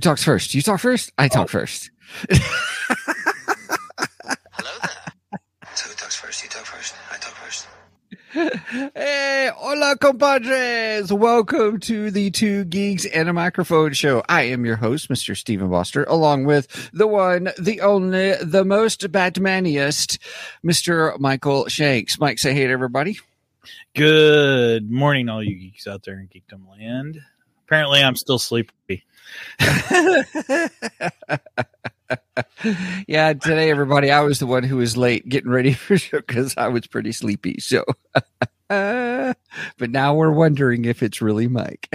Who talks first? You talk first? I talk oh. first. Hello there. So who talks first? You talk first. I talk first. hey, hola, compadres. Welcome to the Two Geeks and a Microphone show. I am your host, Mr. Stephen Boster, along with the one, the only, the most Batmaniest, Mr. Michael Shanks. Mike, say hey to everybody. Good morning, all you geeks out there in Geekdom Land. Apparently, I'm still sleepy. yeah, today, everybody, I was the one who was late getting ready for show because I was pretty sleepy. So, but now we're wondering if it's really Mike.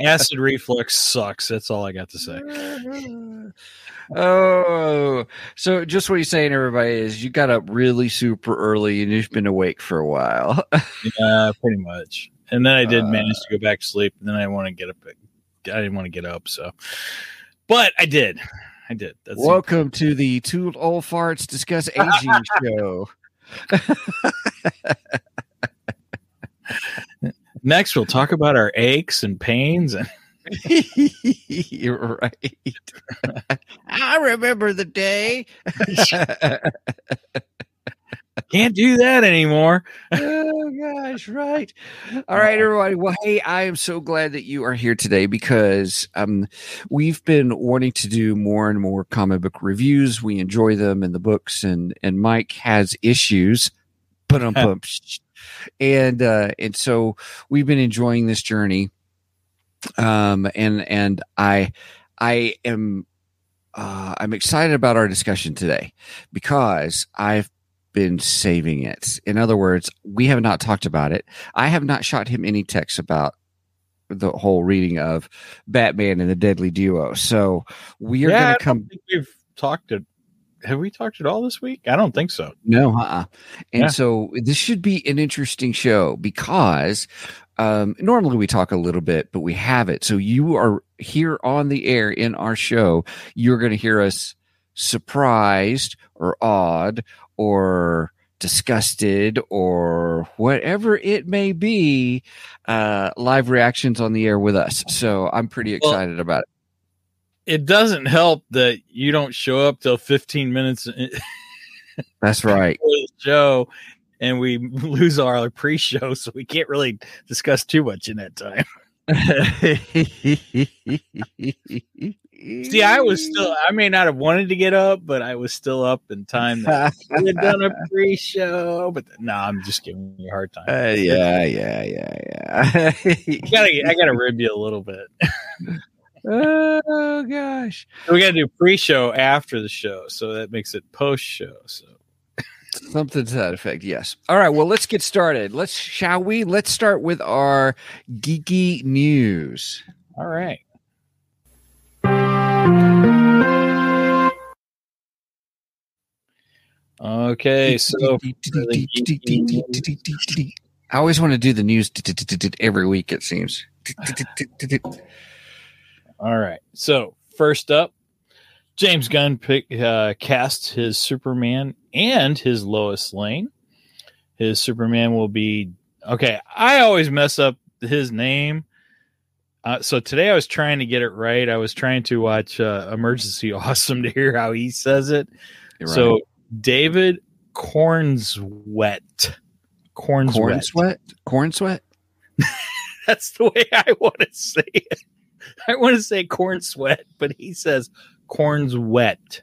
Acid reflux sucks. That's all I got to say. oh, so just what he's saying, everybody, is you got up really super early and you've been awake for a while. yeah, pretty much. And then I did Uh, manage to go back to sleep. And then I want to get up. I didn't want to get up. So, but I did. I did. That's the- Welcome to the Two Old Farts Discuss Aging show. next. We'll talk about our aches and pains and You're right. I remember the day. Can't do that anymore. oh gosh, right. All right, everybody. Well, hey, I am so glad that you are here today because um we've been wanting to do more and more comic book reviews. We enjoy them in the books and and Mike has issues. But um and uh and so we've been enjoying this journey. Um and and I I am uh I'm excited about our discussion today because I've been saving it. In other words, we have not talked about it. I have not shot him any texts about the whole reading of Batman and the Deadly Duo. So we are Yeah, going to come. think we've talked it. Have we talked at all this week? I don't think so. No, uh-uh. and Yeah. so this should be an interesting show because um, normally we talk a little bit, but we have it. So you are here on the air in our show. You're going to hear us surprised or awed or disgusted or whatever it may be uh live reactions on the air with us. So i'm pretty Well- excited about it. It doesn't help that you don't show up till 15 minutes that's right. show and we lose our pre-show, so we can't really discuss too much in that time. See, I was still, I may not have wanted to get up, but I was still up in time that we had done a pre-show. But no, I'm just giving you a hard time. Uh, yeah, yeah, yeah, yeah. I gotta, I gotta rib you a little bit. oh gosh, We gotta do pre-show after the show, so that makes it post-show. So something to that effect. Yes. All right. Well, let's get started. Let's, shall we? Let's start with our geeky news. all right. Okay, so I always want to do the news every week. It seems. All right. So first up, James Gunn pick, uh, cast his Superman and his Lois Lane. His Superman will be okay. I always mess up his name. Uh, so today I was trying to get it right. I was trying to watch uh, Emergency Awesome to hear how he says it. So David Corenswet. Corenswet. corn sweat, corn sweat. That's the way I want to say it. I want to say corn sweat, but he says corn's wet.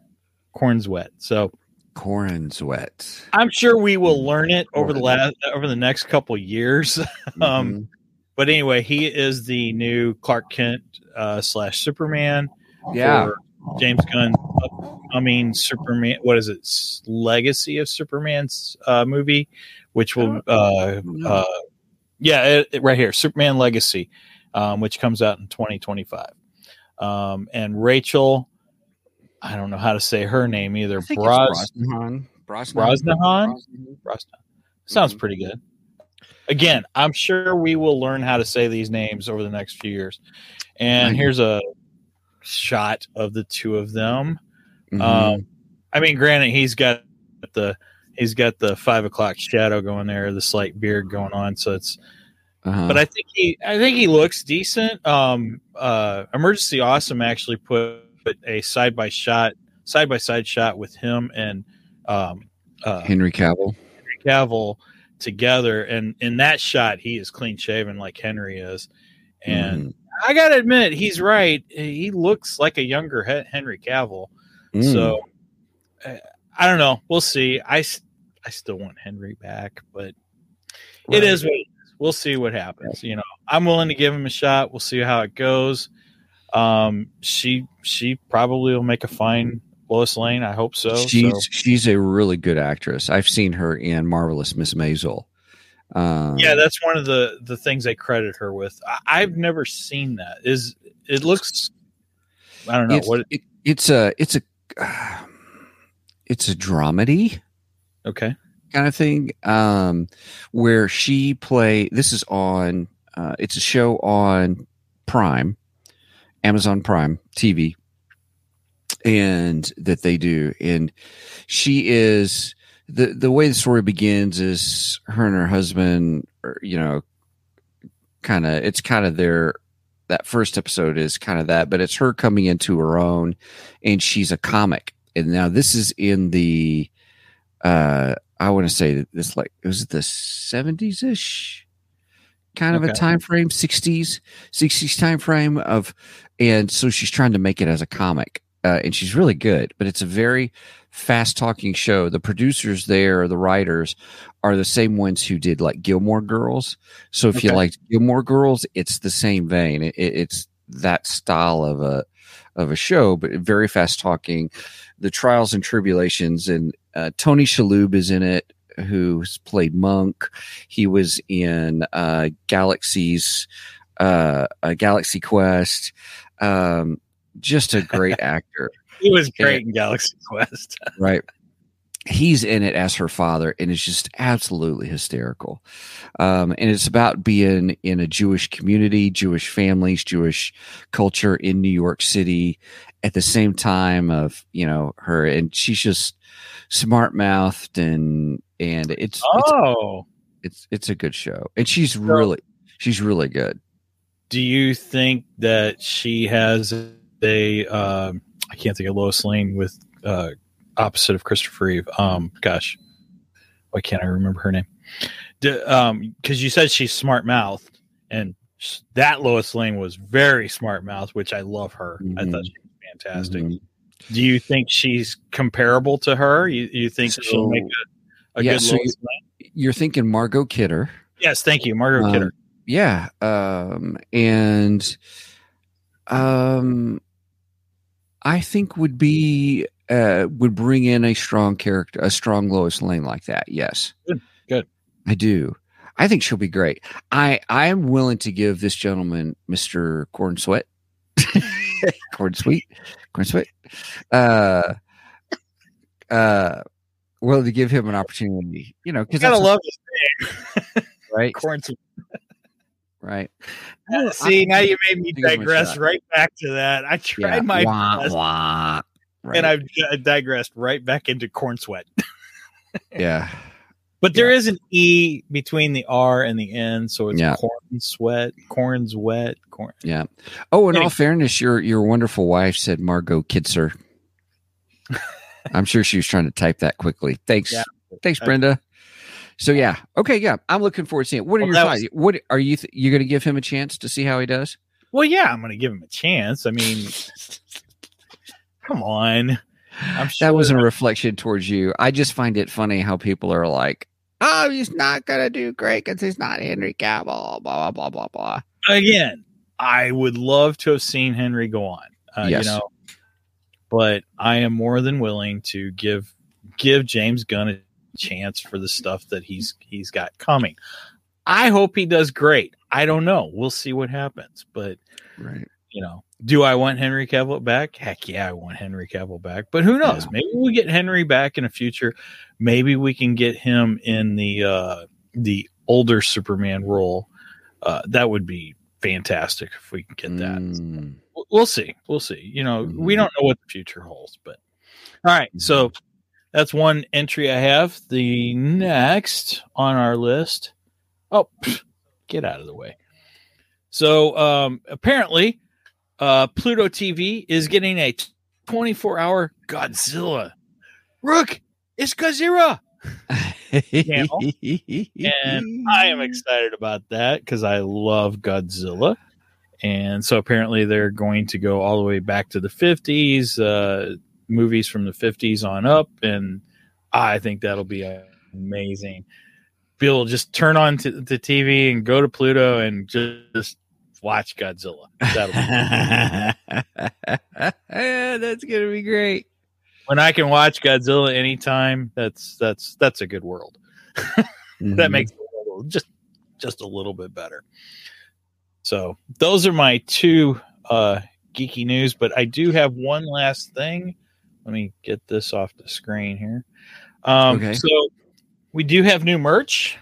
Corn's wet. So Corn sweat. I'm sure we will learn it over the last over the next couple years. Um, Mhm. But anyway, he is the new Clark Kent uh, slash Superman. yeah, for James Gunn's upcoming Superman. What is it? Legacy of Superman's uh, movie, which will uh, uh, Yeah, it, it- right here, Superman Legacy, um, which comes out in 2025. Um, and Rachel, I don't know how to say her name either. Bros, Brosnahan. Brosnahan. Brosnahan? Sounds Mhm. pretty good. Again, I'm sure we will learn how to say these names over the next few years. And here's a shot of the two of them. Mhm. Um, I mean, granted, he's got the he's got the five o'clock shadow going there, the slight beard going on, so it's. Uh-huh. But I think he, I think he looks decent. Um, uh, Emergency Awesome actually put a side by shot, side by side shot with him and um, uh, Henry Cavill. Cavill together, and in that shot, he is clean shaven like Henry is, and Mhm. I gotta admit, he's right. He looks like a younger Henry Cavill. Mm. So uh, I don't know. We'll see. I I still want Henry back, but it is what it is. We'll see what happens. You know, I'm willing to give him a shot. We'll see how it goes. Um, she she probably will make a fine Lois Lane. I hope so. she's so she's a really good actress. I've seen her in Marvelous Miss Maisel. Um, yeah, that's one of the the things I credit her with. I, I've never seen that. Is it looks? I don't know it's, what. it, it's a it's a it's a dramedy Okay. kind of thing um where she play this is on uh it's a show on prime amazon prime tv and that they do. And she is the the way the story begins is her and her husband are, you know kind of it's kind of their that first episode is kind of that but it's her coming into her own and she's a comic. And now this is in the uh i want to say that this like it was it the 70s ish kind of a time frame 60s 60s time frame of and so she's trying to make it as a comic uh, and she's really good but it's a very fast talking show. The producers there the writers are the same ones who did like gilmore girls. So if you Okay. like gilmore girls it's the same vein. It, it- it's that style of a of a show but very fast talking. The trials and tribulations and uh, tony shalhoub is in it who's played monk. He was in uh galaxies uh, uh galaxy quest um just a great actor. He was great in Galaxy Quest. right. He's in it as her father and it's just absolutely hysterical. Um, and it's about being in a jewish community jewish families jewish culture in new york city at the same time of you know her. And she's just smart mouthed and and it's, it's Oh, it's it's a good show. And she's really she's really good do you think that she has a? Um, I can't think of Lois Lane with uh, opposite of Christopher Reeve. Um, gosh, why can't I remember her name? D- um, because you said she's smart mouthed, and that Lois Lane was very smart mouthed, which I love her. I Mhm. thought she was fantastic. Mhm. Do you think she's comparable to her? You, you think So- she'll make a, a yeah, good so Lois Lane? you're thinking margot kidder Yes, thank you, Margot Um, Kidder. Yeah um and um i think would be uh would bring in a strong character a strong lois lane like that yes. Good, good. i do. I think she'll be great. I i am willing to give this gentleman mr corn sweat. Corn sweet? Corn sweat? Uh uh willing to give him an opportunity you know because gotta love this thing. right? Corn. Right uh, See, now you made me Give him a digress right back to that. I tried my wah, best, wah. Right. and I've I digressed right back into corn sweat. yeah But there is an e between the r and the n, so it's Yeah. corn sweat, corn's wet, corn. yeah oh in Anyway. all fairness your your wonderful wife said margot kidser i'm sure she was trying to type that quickly thanks Yeah. thanks brenda so yeah okay yeah i'm looking forward to seeing it what are Well, your thoughts what are you th- you gonna give him a chance to see how he does Well, yeah, I'm going to give him a chance. I mean, come on. I'm sure that wasn't a reflection towards you i just find it funny how people are like oh he's not gonna do great because he's not henry cavill blah blah blah blah blah again. I would love to have seen Henry go on. Uh, Yes. You know, but I am more than willing to give give James Gunn a chance for the stuff that he's he's got coming. I hope he does great. I don't know. We'll see what happens. But Right. you know, do I want Henry Cavill back? Heck yeah, I want Henry Cavill back. But who knows? Yeah. Maybe we get Henry back in the future. Maybe we can get him in the uh the older Superman role. Uh that would be fantastic if we can get that. Mm. We'll- see. We'll see. You know, we Mhm. don't know what the future holds, but all right. So that's one entry I have. The next on our list. Oh, get out of the way. So um apparently uh Pluto TV is getting a 24 hour Godzilla. Rook, it's Godzilla. And I am excited about that because I love Godzilla. And so apparently they're going to go all the way back to the 50s, uh, movies from the 50s on up. And I think that'll be amazing. Bill, just turn on to the TV and go to Pluto and just watch Godzilla. That'll be, yeah, that's gonna be great. when I can watch Godzilla anytime, that's that's that's a good world. that Mhm. makes world just just a little bit better. So those are my two uh, geeky news, but I do have one last thing. Let me get this off the screen here. Um, Okay. So we do have new merch.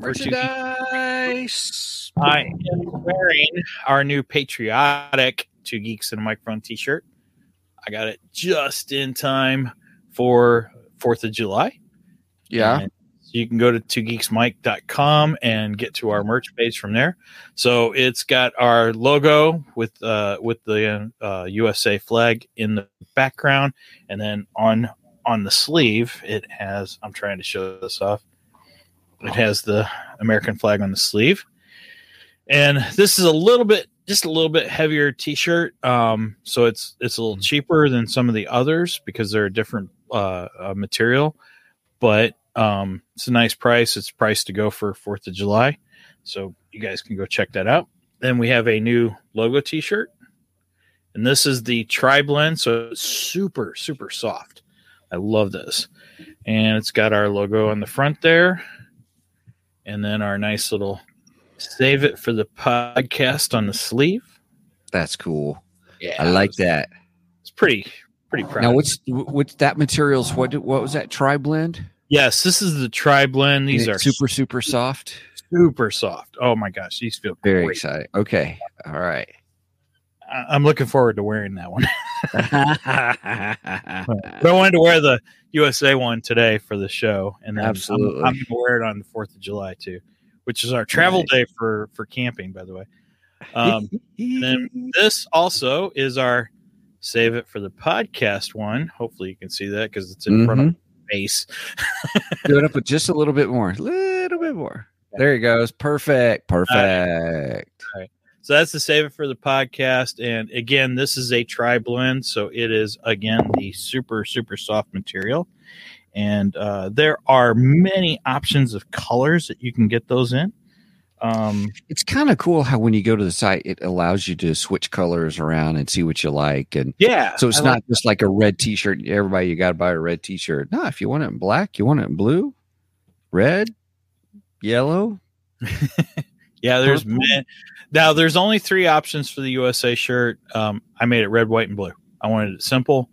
for Two merchandise. I am wearing our new patriotic Two Geeks and a Microphone t-shirt. I got it just in time for Fourth of July. Yeah. And so you can go to twogeeksmike.com and get to our merch page from there. So it's got our logo with uh, with the uh, USA flag in the background, and then on on the sleeve it has. I'm trying to show this off. It has the American flag on the sleeve, and this is a little bit just a little bit heavier t-shirt um so it's it's a little cheaper than some of the others because they're a different uh, uh material but um it's a nice price it's priced to go for fourth of july so you guys can go check that out then we have a new logo t-shirt and this is the tri blend so it's super super soft i love this and it's got our logo on the front there and then our nice little save it for the podcast on the sleeve That's cool. yeah I like that. it's pretty pretty proud Now, what's what's that materials? What what was that? Tri blend. Yes this is the tri blend these are super super soft. super soft oh my gosh these feel Very great exciting. Okay. All right. I- i'm looking forward to wearing that one but i wanted to wear the usa one today for the show and then I'm- Absolutely. i'm, gonna wear it on the 4th of july too which is our travel day for for camping by the way um then this also is our save it for the podcast one hopefully you can see that because it's in front of my face Do it up with just a little bit more. little bit more. There he goes. Perfect. Perfect. So that's the save it for the podcast. And again, this is a tri blend. So it is, again, the super, super soft material. And uh, there are many options of colors that you can get those in. Um, It's kind of cool how when you go to the site, it allows you to switch colors around and see what you like. And yeah. so it's I not like- just like a red t-shirt. Everybody, you got to buy a red t-shirt. No, if you want it in black, you want it in blue, red, yellow. yeah, there's now there's only three options for the USA shirt. Um, I made it red, white, and blue. I wanted it simple.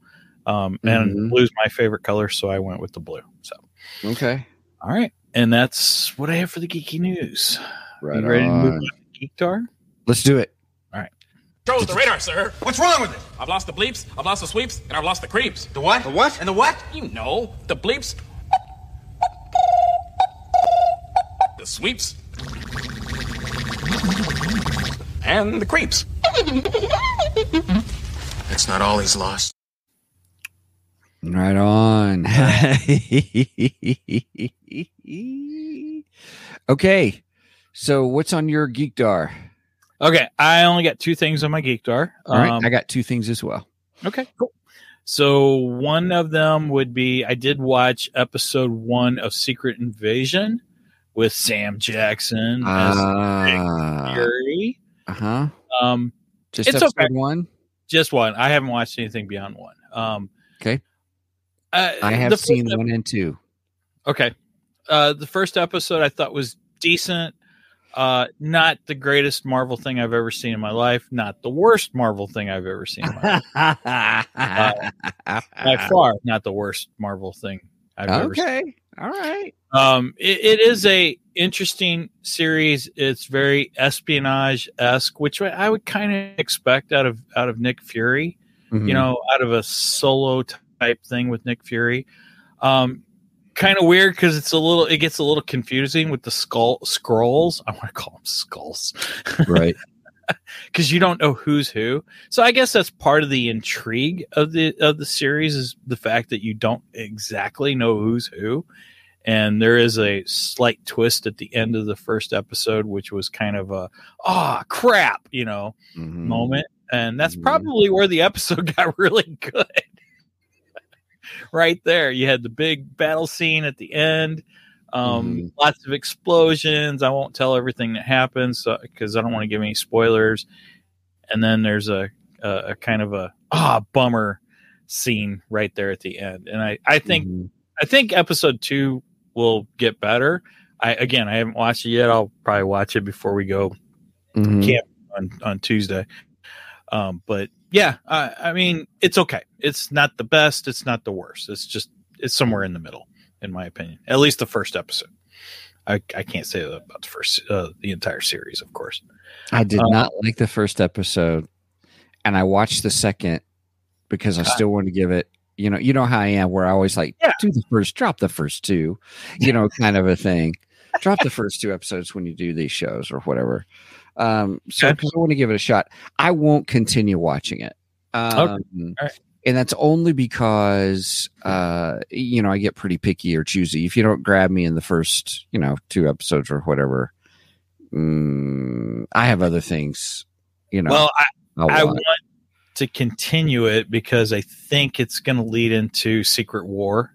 Um, and Mhm. blue's my favorite color, so I went with the blue. So, Okay. all right. And that's what I have for the geeky news. Right. you ready to move on. on to Geekdar? Let's do it. All right. Controls the radar, sir. What's wrong with it? I've lost the bleeps, I've lost the sweeps, and I've lost the creeps. The what? The what? And the what? You know, the bleeps, the sweeps, and the creeps. That's not all he's lost. Right on. okay. So what's on your Geekdar? Okay, I only got two things on my Geekdar. All right. Um, I got two things as well. okay, cool. So one of them would be I did watch episode one of Secret Invasion with Sam Jackson as Ah, Fury. uh huh. Um, Just It's episode okay. one. just one. I haven't watched anything beyond one. Um, Okay. uh, I have seen ep- one and two. Okay. Uh, the first episode I thought was decent. Uh, not the greatest Marvel thing I've ever seen in my life. Not the worst Marvel thing I've ever seen. In my life. By far, not the worst Marvel thing I've ever seen. okay. All right. Um, it, it is a interesting series. It's very espionage esque, which I would kind of expect out of out of Nick Fury. Mm-hmm. You know, out of a solo type thing with Nick Fury. Um, kind of weird because it's a little. It gets a little confusing with the skull Skrulls. I want to call them skulls right. because you don't know who's who. So I guess that's part of the intrigue of the of the series is the fact that you don't exactly know who's who. And there is a slight twist at the end of the first episode, which was kind of a ah crap, you know, Mhm. moment. And that's Mhm. probably where the episode got really good. Right there. You had the big battle scene at the end. Um, Mhm. lots of explosions. I won't tell everything that happens because I don't want to give any spoilers. And then there's a, a, a kind of a ah bummer scene right there at the end. And I, I think Mhm. I think episode two will get better. I again I haven't watched it yet. I'll probably watch it before we go Mhm. camp on, on Tuesday. Um, but yeah, I, I mean, it's okay. It's not the best. It's not the worst. It's just it's somewhere in the middle, in my opinion. At least the first episode. I, I can't say that about the first uh, the entire series, of course. I did Um, not like the first episode, and I watched the second because I still want to give it. You know, you know how I am, where I always like Yeah. do the first, drop the first two, you know, kind of a thing. drop the first two episodes when you do these shows or whatever. Um, so Okay. because I want to give it a shot, I won't continue watching it. Um, All right. And that's only because, uh, you know, I get pretty picky or choosy. If you don't grab me in the first, you know, two episodes or whatever, mm, I have other things, you know. well, I, I want to continue it because I think it's going to lead into Secret War,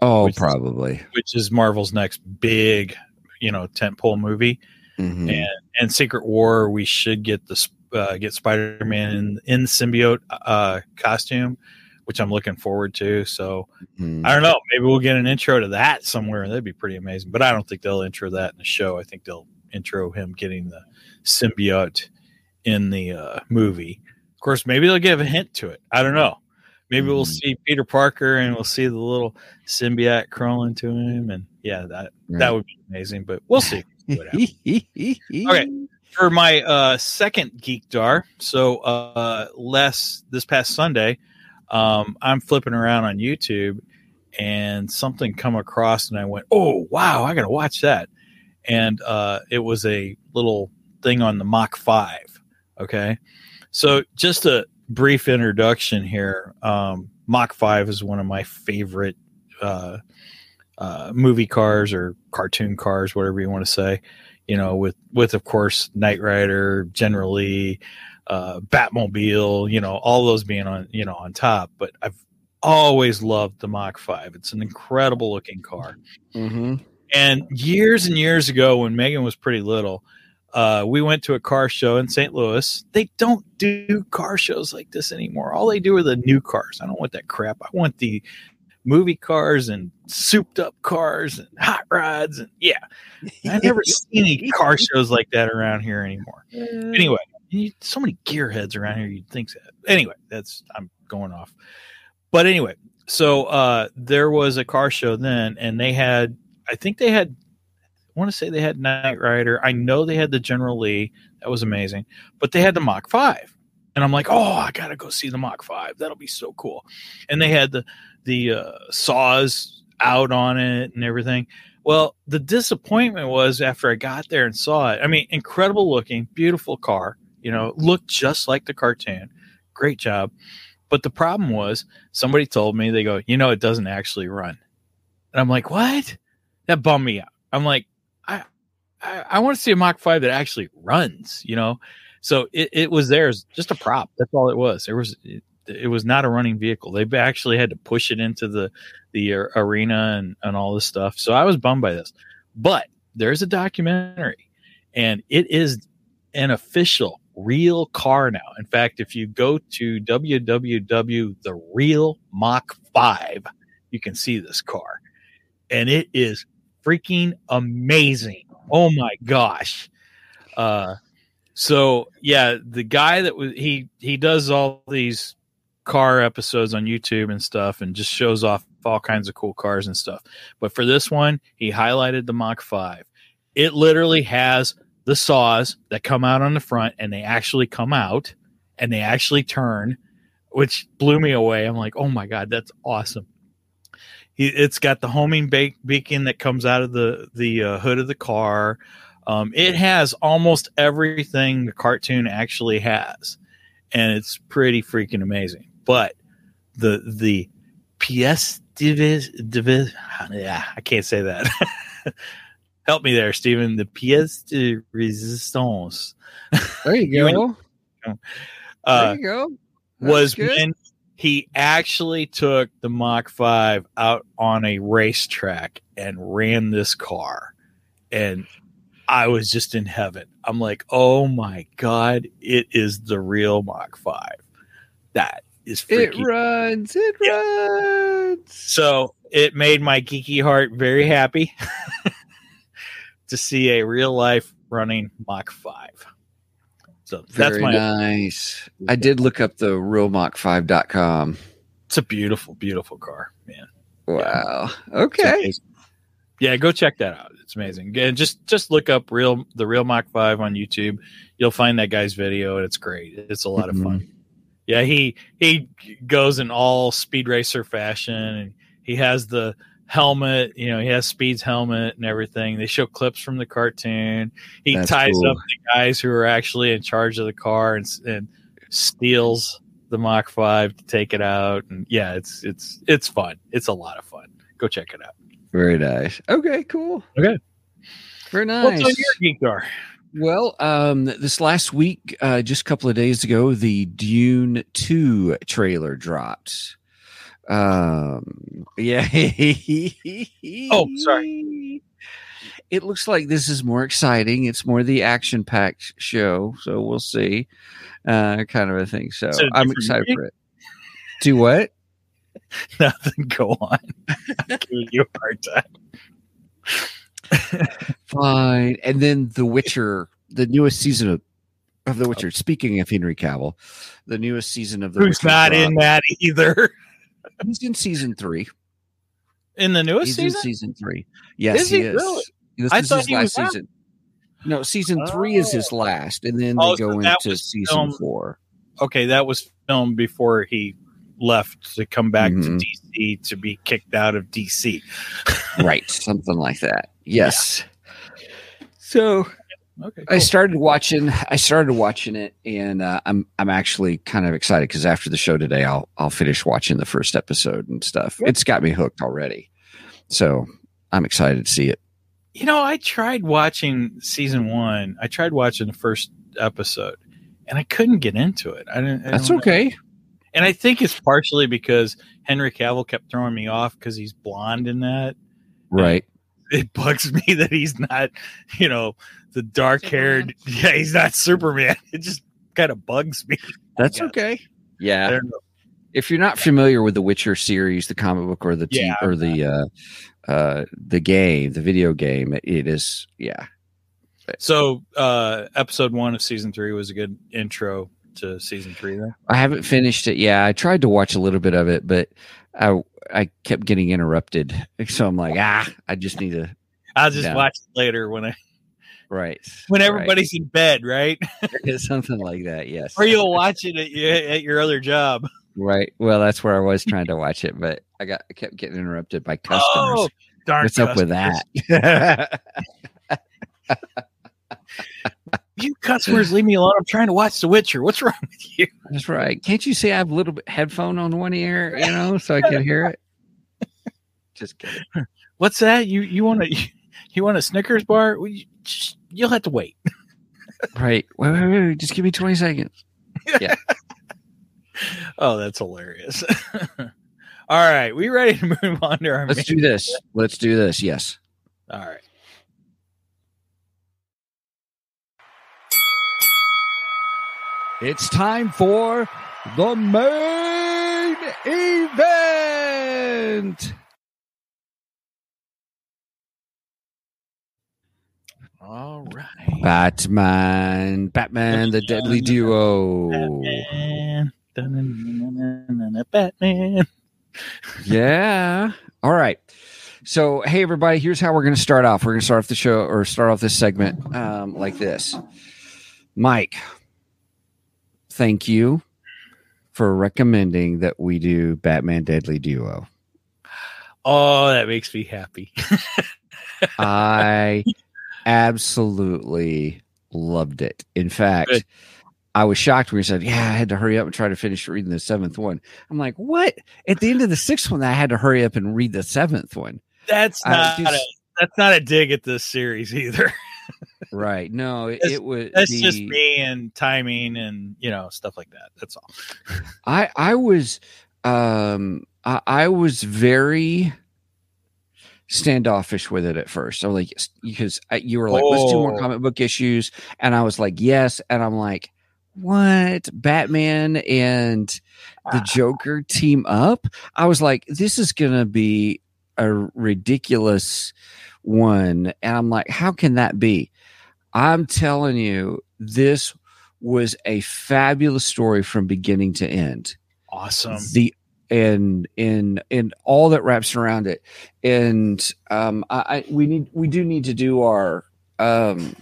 oh, which is- probably. which is Marvel's next big, you know, tentpole movie. Mhm. and and Secret War, we should get the uh, get Spider Man in in symbiote uh, costume, which I'm looking forward to. So Mhm. I don't know, maybe we'll get an intro to that somewhere. That'd be pretty amazing. But I don't think they'll intro that in the show. I think they'll intro him getting the symbiote in the uh, movie. Of course, maybe they'll give a hint to it. I don't know. Maybe we'll Mhm. see Peter Parker and we'll see the little symbiote crawling to him, and yeah, that that would be amazing. But we'll see. Okay. for my uh second geek dar so uh less this past sunday um i'm flipping around on youtube and something come across and i went oh wow i gotta watch that. And uh it was a little thing on the mach 5 okay? So just a brief introduction here. Um mach 5 is one of my favorite uh uh, movie cars or cartoon cars, whatever you want to say you know, with with of course Knight Rider, General Lee uh, Batmobile, you know, all those being on you know on top. But I've always loved the Mach Five. It's an incredible looking car. Mhm. And years and years ago, when Megan was pretty little, uh, we went to a car show in St. Louis. They don't do car shows like this anymore. All they do are the new cars. I don't want that crap. I want the movie cars and souped up cars and hot rods and yeah. I never seen any car shows like that around here anymore. Anyway, you, so many gearheads around here. You'd think that. Anyway, that's I'm going off. But anyway, so uh, there was a car show then, and they had. I think they had. I want to say they had Knight Rider. I know they had the General Lee. That was amazing. But they had the Mach Five, and I'm like, oh, I gotta go see the Mach Five. That'll be so cool. And they had the the uh, saws out on it and everything. Well, the disappointment was after I got there and saw it. I mean, incredible looking, beautiful car. You know, looked just like the cartoon. Great job. But the problem was somebody told me they go, you know, it doesn't actually run. And I'm like, what? That bummed me out. I'm like, I I, I want to see a Mach 5 that actually runs, you know? So it, it was there as just a prop. That's all it was. There was it, it was not a running vehicle. They actually had to push it into the the arena and, and all this stuff. So I was bummed by this. But there's a documentary and it is an official real car now. In fact, if you go to www the real Mach 5, you can see this car. And it is freaking amazing. Oh my gosh. Uh, so yeah, the guy that was he he does all these car episodes on YouTube and stuff, and just shows off all kinds of cool cars and stuff. But for this one, he highlighted the Mach Five. It literally has the saws that come out on the front, and they actually come out, and they actually turn, which blew me away. I'm like, oh my god, that's awesome. He, it's got the homing beacon that comes out of the the uh, hood of the car. Um, it has almost everything the cartoon actually has, and it's pretty freaking amazing. But the the pièce divis divis yeah, I can't say that. Help me there, Stephen. The pièce de résistance There you You go. uh, there you go. That's was good. when he actually took the Mach 5 out on a racetrack and ran this car. And I was just in heaven. I'm like, oh my God, it is the real Mach 5. That is It runs. It runs. So it made my geeky heart very happy to see a real life running Mach 5. So that's Very my, nice. I did look up the realmach5.com. it's a beautiful, beautiful car, man. Wow. It's Okay. Yeah, go check that out. It's amazing. And just just look up real the real Mach Five on YouTube. You'll find that guy's video, and it's great. It's a lot of fun. Mm-hmm. Yeah, he he goes in all speed racer fashion, and he has the helmet. You know, he has Speed's helmet and everything. They show clips from the cartoon. He That's ties cool. up the guys who are actually in charge of the car and and steals the Mach Five to take it out. And yeah, it's it's it's fun. It's a lot of fun. Go check it out. Very nice. Okay, cool. Okay. Very nice. What's on your geek? Well, um, this last week, uh, just a couple of days ago, the Dune 2 trailer dropped. Um, yeah. Oh, sorry. It looks like this is more exciting. It's more the action packed show. So we'll see. Uh, kind of a thing. So Is it a I'm excited for it. Do what? Nothing. Go on. I'm giving you a hard time. Fine. And then The Witcher, the newest season of, of The Witcher. Oh. Speaking of Henry Cavill, the newest season of The Who's Witcher not in that either? He's in season three. In the newest He's season? in season three. Yes, Is he, he is. really? This I is his last was out. season. No, season three is his oh. last, and then Oh, they go that into season filmed- four. Okay, that was filmed before he left to come back Mhm. to DC to be kicked out of DC. right, something like that. Yes. So Okay, I started watching. I started watching it, and uh, I'm I'm actually kind of excited because after the show today, I'll I'll finish watching the first episode and stuff. Yep. It's got me hooked already, so I'm excited to see it. You know, I tried watching season one. I tried watching the first episode, and I couldn't get into it. I didn't. I That's don't know. Okay. And I think it's partially because Henry Cavill kept throwing me off because he's blonde in that. Right. It bugs me that he's not, you know, the dark haired. Yeah, he's not Superman. It just kind of bugs me. That's Yeah. okay. I Yeah. don't know. if you're not familiar with the Witcher series, the comic book or the t- Yeah, or the uh, uh, the game, the video game, it- it is yeah. So, uh, episode one of season three was a good intro to season three. There, I haven't finished it. Yeah, I tried to watch a little bit of it, but I I kept getting interrupted, so I'm like, ah, I just need to I'll just watch it later when I right when right. everybody's in bed, right? something like that. Yes, or you'll watch it at your, at your other job. right. Well, that's where I was trying to watch it, but I got I kept getting interrupted by customers. Oh, darn! What's up with that? You customers, leave me alone. I'm trying to watch The Witcher. What's wrong with you? That's right. Can't you see I have a little bit headphone on one ear, you know, so I can hear it? Just kidding. What's that? You you want to you want a Snickers bar? Well, you, just, you'll have to wait. Right. Wait, wait, wait, wait. Just give me 20 seconds. Yeah. oh, that's hilarious. All right, we ready to move on to our Let's main- do this. Let's do this. Yes. All right. It's time for the main event. All right. Batman, Batman, the Deadly Duo. Batman. Batman. Yeah. All right. So, hey, everybody, here's how we're going to start off. We're going to start off the show or start off this segment um, like this Mike, thank you for recommending that we do Batman Deadly Duo. Oh, that makes me happy. I absolutely loved it. In fact, Good. I was shocked when you said, Yeah, I had to hurry up and try to finish reading the seventh one. I'm like, What? At the end of the sixth one, I had to hurry up and read the seventh one. That's I not just- a, that's not a dig at this series either. Right. No, it, it was. That's the- just me and timing and you know stuff like that. That's all. I I was um I, I was very standoffish with it at first. So like because you were like, let's do more Oh. comic book issues, and I was like, yes, and I'm like, what? Batman and the Joker team up? I was like, this is gonna be a ridiculous one, and I'm like, how can that be? I'm telling you, this was a fabulous story from beginning to end Awesome. the and in in all that wraps around it and um I, I we need we do need to do our um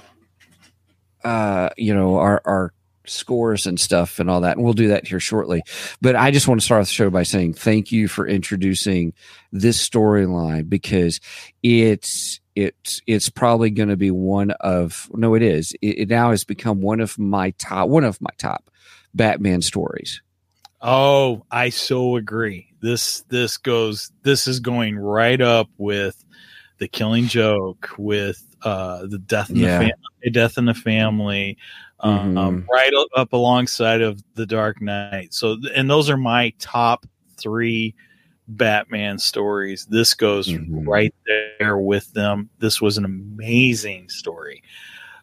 uh you know our our scores and stuff and all that and we'll do that here shortly but i just want to start off the show by saying thank you for introducing this storyline because it's it's it's probably going to be one of no it is it, it now has become one of my top one of my top batman stories Oh, I so agree. This this goes this is going right up with the killing joke with uh the death in Yeah. the family death in the family um, Mhm. right up alongside of the dark knight so and those are my top three batman stories this goes Mhm. right there with them this was an amazing story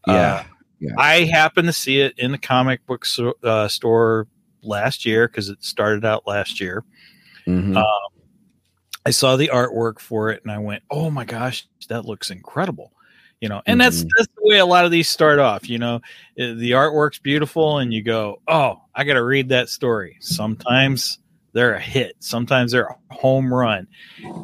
Yeah. Uh, Yeah. i happened to see it in the comic book so, uh, store last year because it started out last year Mhm. uh, I saw the artwork for it and I went, "Oh my gosh, that looks incredible." You know, and that's Mhm. that's the way a lot of these start off, you know. The artwork's beautiful and you go, "Oh, I got to read that story." Sometimes they're a hit, sometimes they're a home run,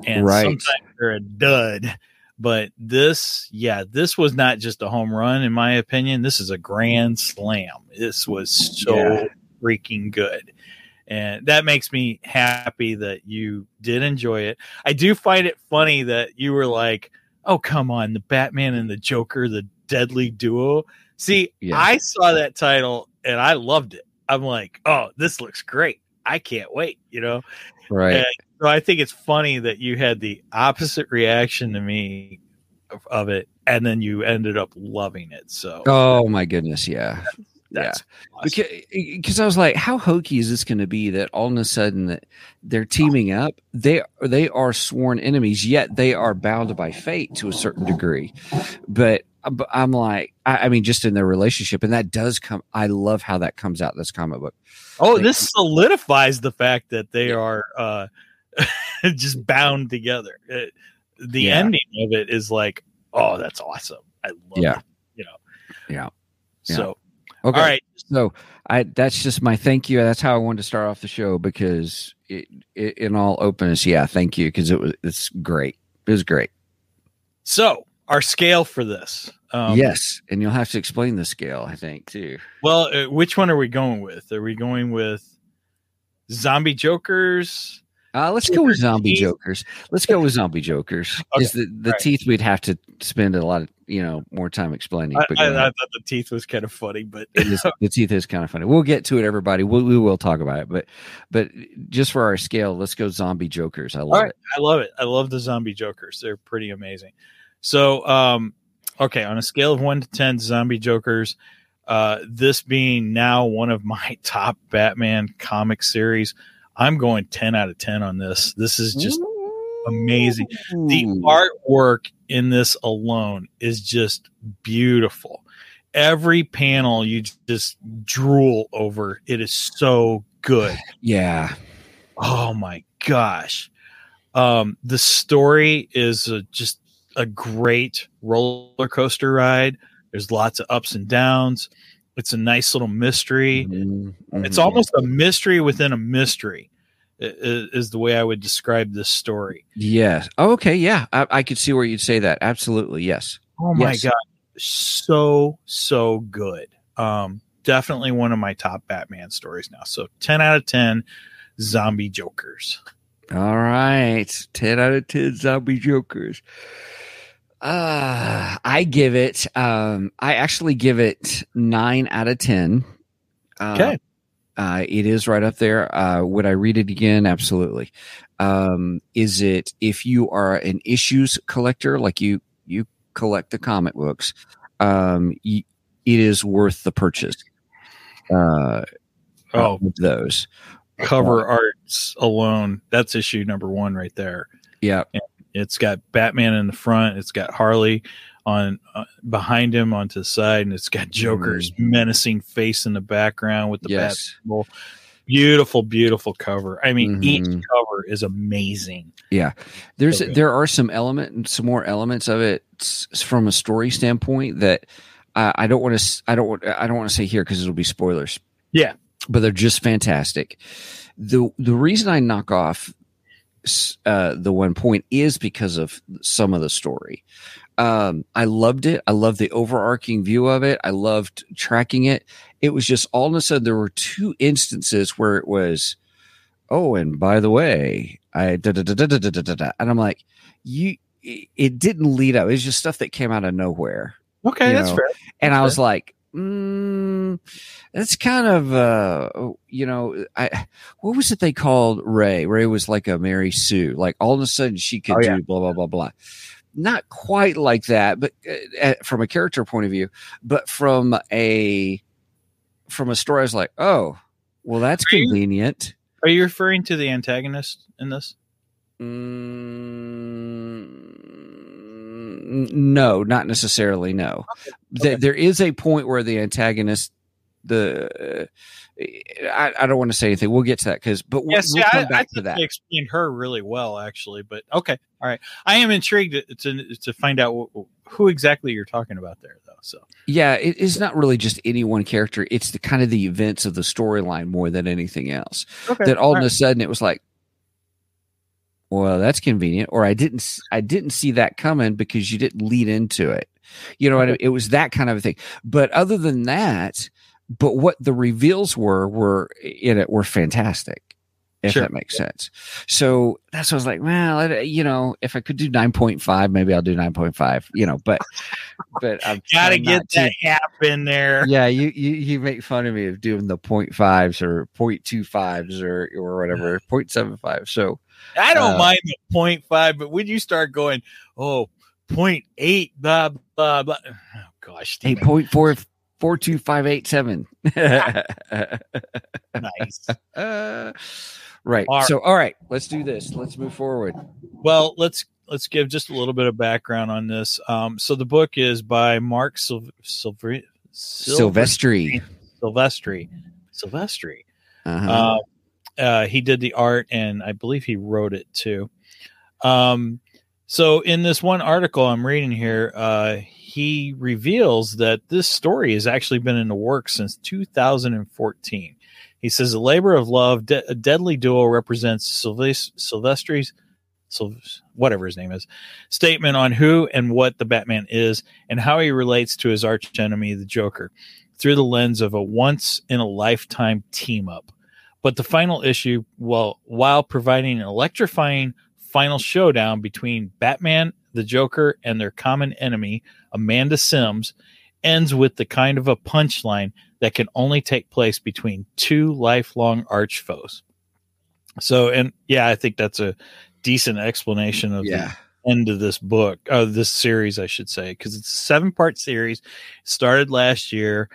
and Right. sometimes they're a dud. But this, yeah, this was not just a home run in my opinion. This is a grand slam. This was so Yeah. freaking good and that makes me happy that you did enjoy it. I do find it funny that you were like, "Oh, come on, the Batman and the Joker, the deadly duo." See, Yeah. I saw that title and I loved it. I'm like, "Oh, this looks great. I can't wait," you know? right. and- So I think it's funny that you had the opposite reaction to me of, of it and then you ended up loving it. So oh my goodness, yeah. That's awesome. Eh, because because I was like, how hokey is this going to be that all of a sudden that they're teaming up? They they are sworn enemies, yet they are bound by fate to a certain degree. But, uh, but I'm like, I, I mean, just in their relationship, and that does come. I love how that comes out in this comic book. Oh, Like- this solidifies the fact that they are uh, just bound together. It- the Yeah. ending of it is like, oh, that's awesome. I love Yeah. it. You know. Yeah. So, Okay, all right. So I that's just my thank you. That's how I wanted to start off the show because it, it, in all openness, yeah, thank you because it was it's great. It was great. So, our scale for this. Um, yes, and you'll have to explain the scale, I think, too. Well, uh, which one are we going with? Are we going with zombie jokers? Uh, let's go with zombie Teeth? jokers. Let's go with zombie jokers. Okay, Is the the right. teeth we'd have to spend a lot of you know more time explaining. I, but I. I thought the teeth was kind of funny, but is- the teeth is kind of funny. We'll get to it, everybody. We'll, we will talk about it, but but just for our scale, let's go zombie jokers. I love right. it. I love it. I love the zombie jokers. They're pretty amazing. So, um, okay, on a scale of one to ten, zombie jokers. Uh, this being now one of my top Batman comic series, I'm going ten out of ten on this. This is just amazing. The artwork in this alone is just beautiful. Every panel you just drool over. It is so good. Yeah. Oh my gosh. Um, the story is uh just a great roller coaster ride. There's lots of ups and downs. It's a nice little mystery. Mhm, It's mhm. almost a mystery within a mystery, is the way I would describe this story. yes. Oh, okay, yeah. I, I could see where you'd say that. Absolutely, yes. Oh my Yes. god, so so good. Um, definitely one of my top Batman stories now. So ten out of ten, zombie jokers. All right, ten out of ten zombie jokers. Uh I give it. Um, I actually give it nine out of ten. Uh, Okay. Uh, it is right up there. Uh, would I read it again? Absolutely. Um, is it if you are an issues collector, like you you collect the comic books, um, y- it is worth the purchase. Uh, Oh, those. cover arts alone, that's issue number one right there. Yeah. It's got Batman in the front. It's got Harley on uh, behind him onto the side, and it's got Joker's menacing face in the background with the bat Yes. symbol. Beautiful, beautiful cover. I mean, each Mhm. cover is amazing. Yeah there's Okay. there are some element some more elements of it from a story standpoint that uh, I don't want to I don't want I don't want to say here because it'll be spoilers. Yeah. but they're just fantastic. the The reason I knock off uh, the one point is because of some of the story. Um, I loved it. I loved the overarching view of it. I loved tracking it. It was just all of a sudden there were two instances where it was, oh, and by the way, I da da da da da da da da, and I'm like, you. It didn't lead up. It was just stuff that came out of nowhere, Okay, that's know, fair. and I was like, mm, that's kind of uh, you know, I what was it they called Rey? Rey was like a Mary Sue. Like all of a sudden she could Oh, yeah. do blah blah blah blah. Not quite like that, but uh, from a character point of view, but from a from a story, I was like, oh, well, that's Are you- convenient. Are you referring to the antagonist in this? Mm, no, not necessarily. No, Th- Okay. there is a point where the antagonist, the uh, I, I don't want to say anything. We'll get to that because, but we'll, Yes, we'll yeah, come I, I to think that. they explained her really well, actually. But okay, all right. I am intrigued to to, find out wh- who exactly you're talking about there, though. So Yeah, it is not really just any one character. It's the kind of the events of the storyline more than anything else. okay, that all of a sudden it was like well that's convenient or i didn't I didn't see that coming because you didn't lead into it you know what I mean? it was that kind of a thing but other than that but what the reveals were were in it were fantastic if Sure. that makes sense so that's what i was like well you know if i could do 9.5 maybe i'll do 9.5 you know but but i'm gotta get that app in there. yeah, you, you you make fun of me of doing the point fives or point two fives or or whatever point seven five. So I don't Uh, mind the point five, but when you start going, oh, point eight, blah blah blah. Oh, gosh, eight Stephen, point four four two five eight seven. nice. Uh, right. All right. So all right, let's do this. Let's move forward. Well, let's let's give just a little bit of background on this. Um, so the book is by Marc Sil- Silver- Silvestri. Silvestri. Silvestri. Uh-huh. Uh, uh, he did the art, and I believe he wrote it too. Um, so in this one article I'm reading here, uh, he reveals that this story has actually been in the works since 2014. He says the labor of love, de- a deadly duo, represents Sylvest- Silvestri's, Syl- whatever his name is, statement on who and what the Batman is and how he relates to his archenemy, the Joker, through the lens of a once in a lifetime team up. But the final issue, well, while providing an electrifying final showdown between Batman, the Joker, and their common enemy, Amanda Sims, ends with the kind of a punchline that can only take place between two lifelong arch foes. So, and yeah, I think that's a decent explanation of yeah. the end of this book, uh, this series, I should say, because it's a seven part series. started last year,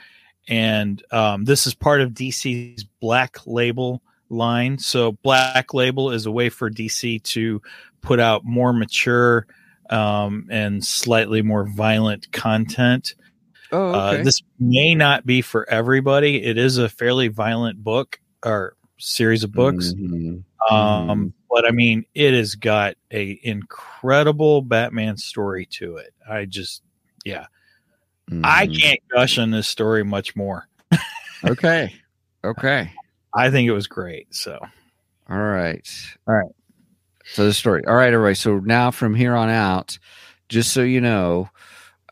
and um, this is part of DC's Black Label line. So, Black Label is a way for DC to put out more mature um, and slightly more violent content. Oh, okay. Uh, this may not be for everybody. It is a fairly violent book or series of books. Mhm. Um, but I mean, it has got a incredible Batman story to it. I just, yeah, I Mhm. can't gush on this story much more. Okay. Okay. I think it was great. So All right. All right. So the story. All right, everybody. So now from here on out, just so you know,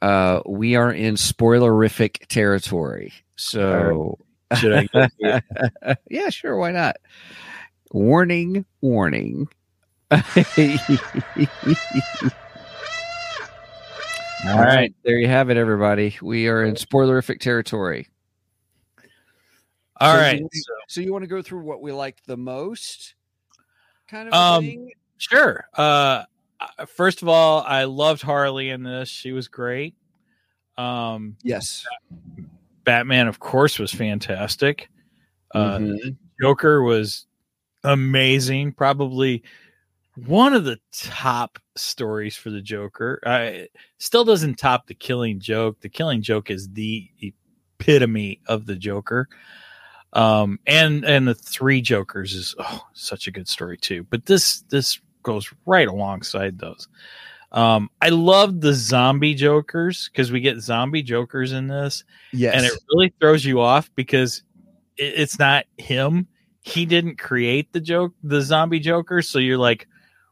uh, we are in spoilerific territory. So should I? Yeah, sure. Why not? Warning, warning. All right. There you have it, everybody. We are in spoilerific territory. All So right. you- so- So you want to go through what we liked the most? Kind of Um, thing? Sure. Uh, first of all, I loved Harley in this. She was great. Um, Yes. Batman, of course, was fantastic. Uh, Mhm. Joker was amazing. Probably one of the top stories for the Joker. I still doesn't top the Killing Joke. The Killing Joke is the epitome of the Joker. Um, and and the Three Jokers is oh, such a good story too. But this this goes right alongside those. Um, I love the zombie Jokers because we get zombie Jokers in this Yes. and it really throws you off because it, it's not him. He didn't create the joke, the zombie Joker. So you're like,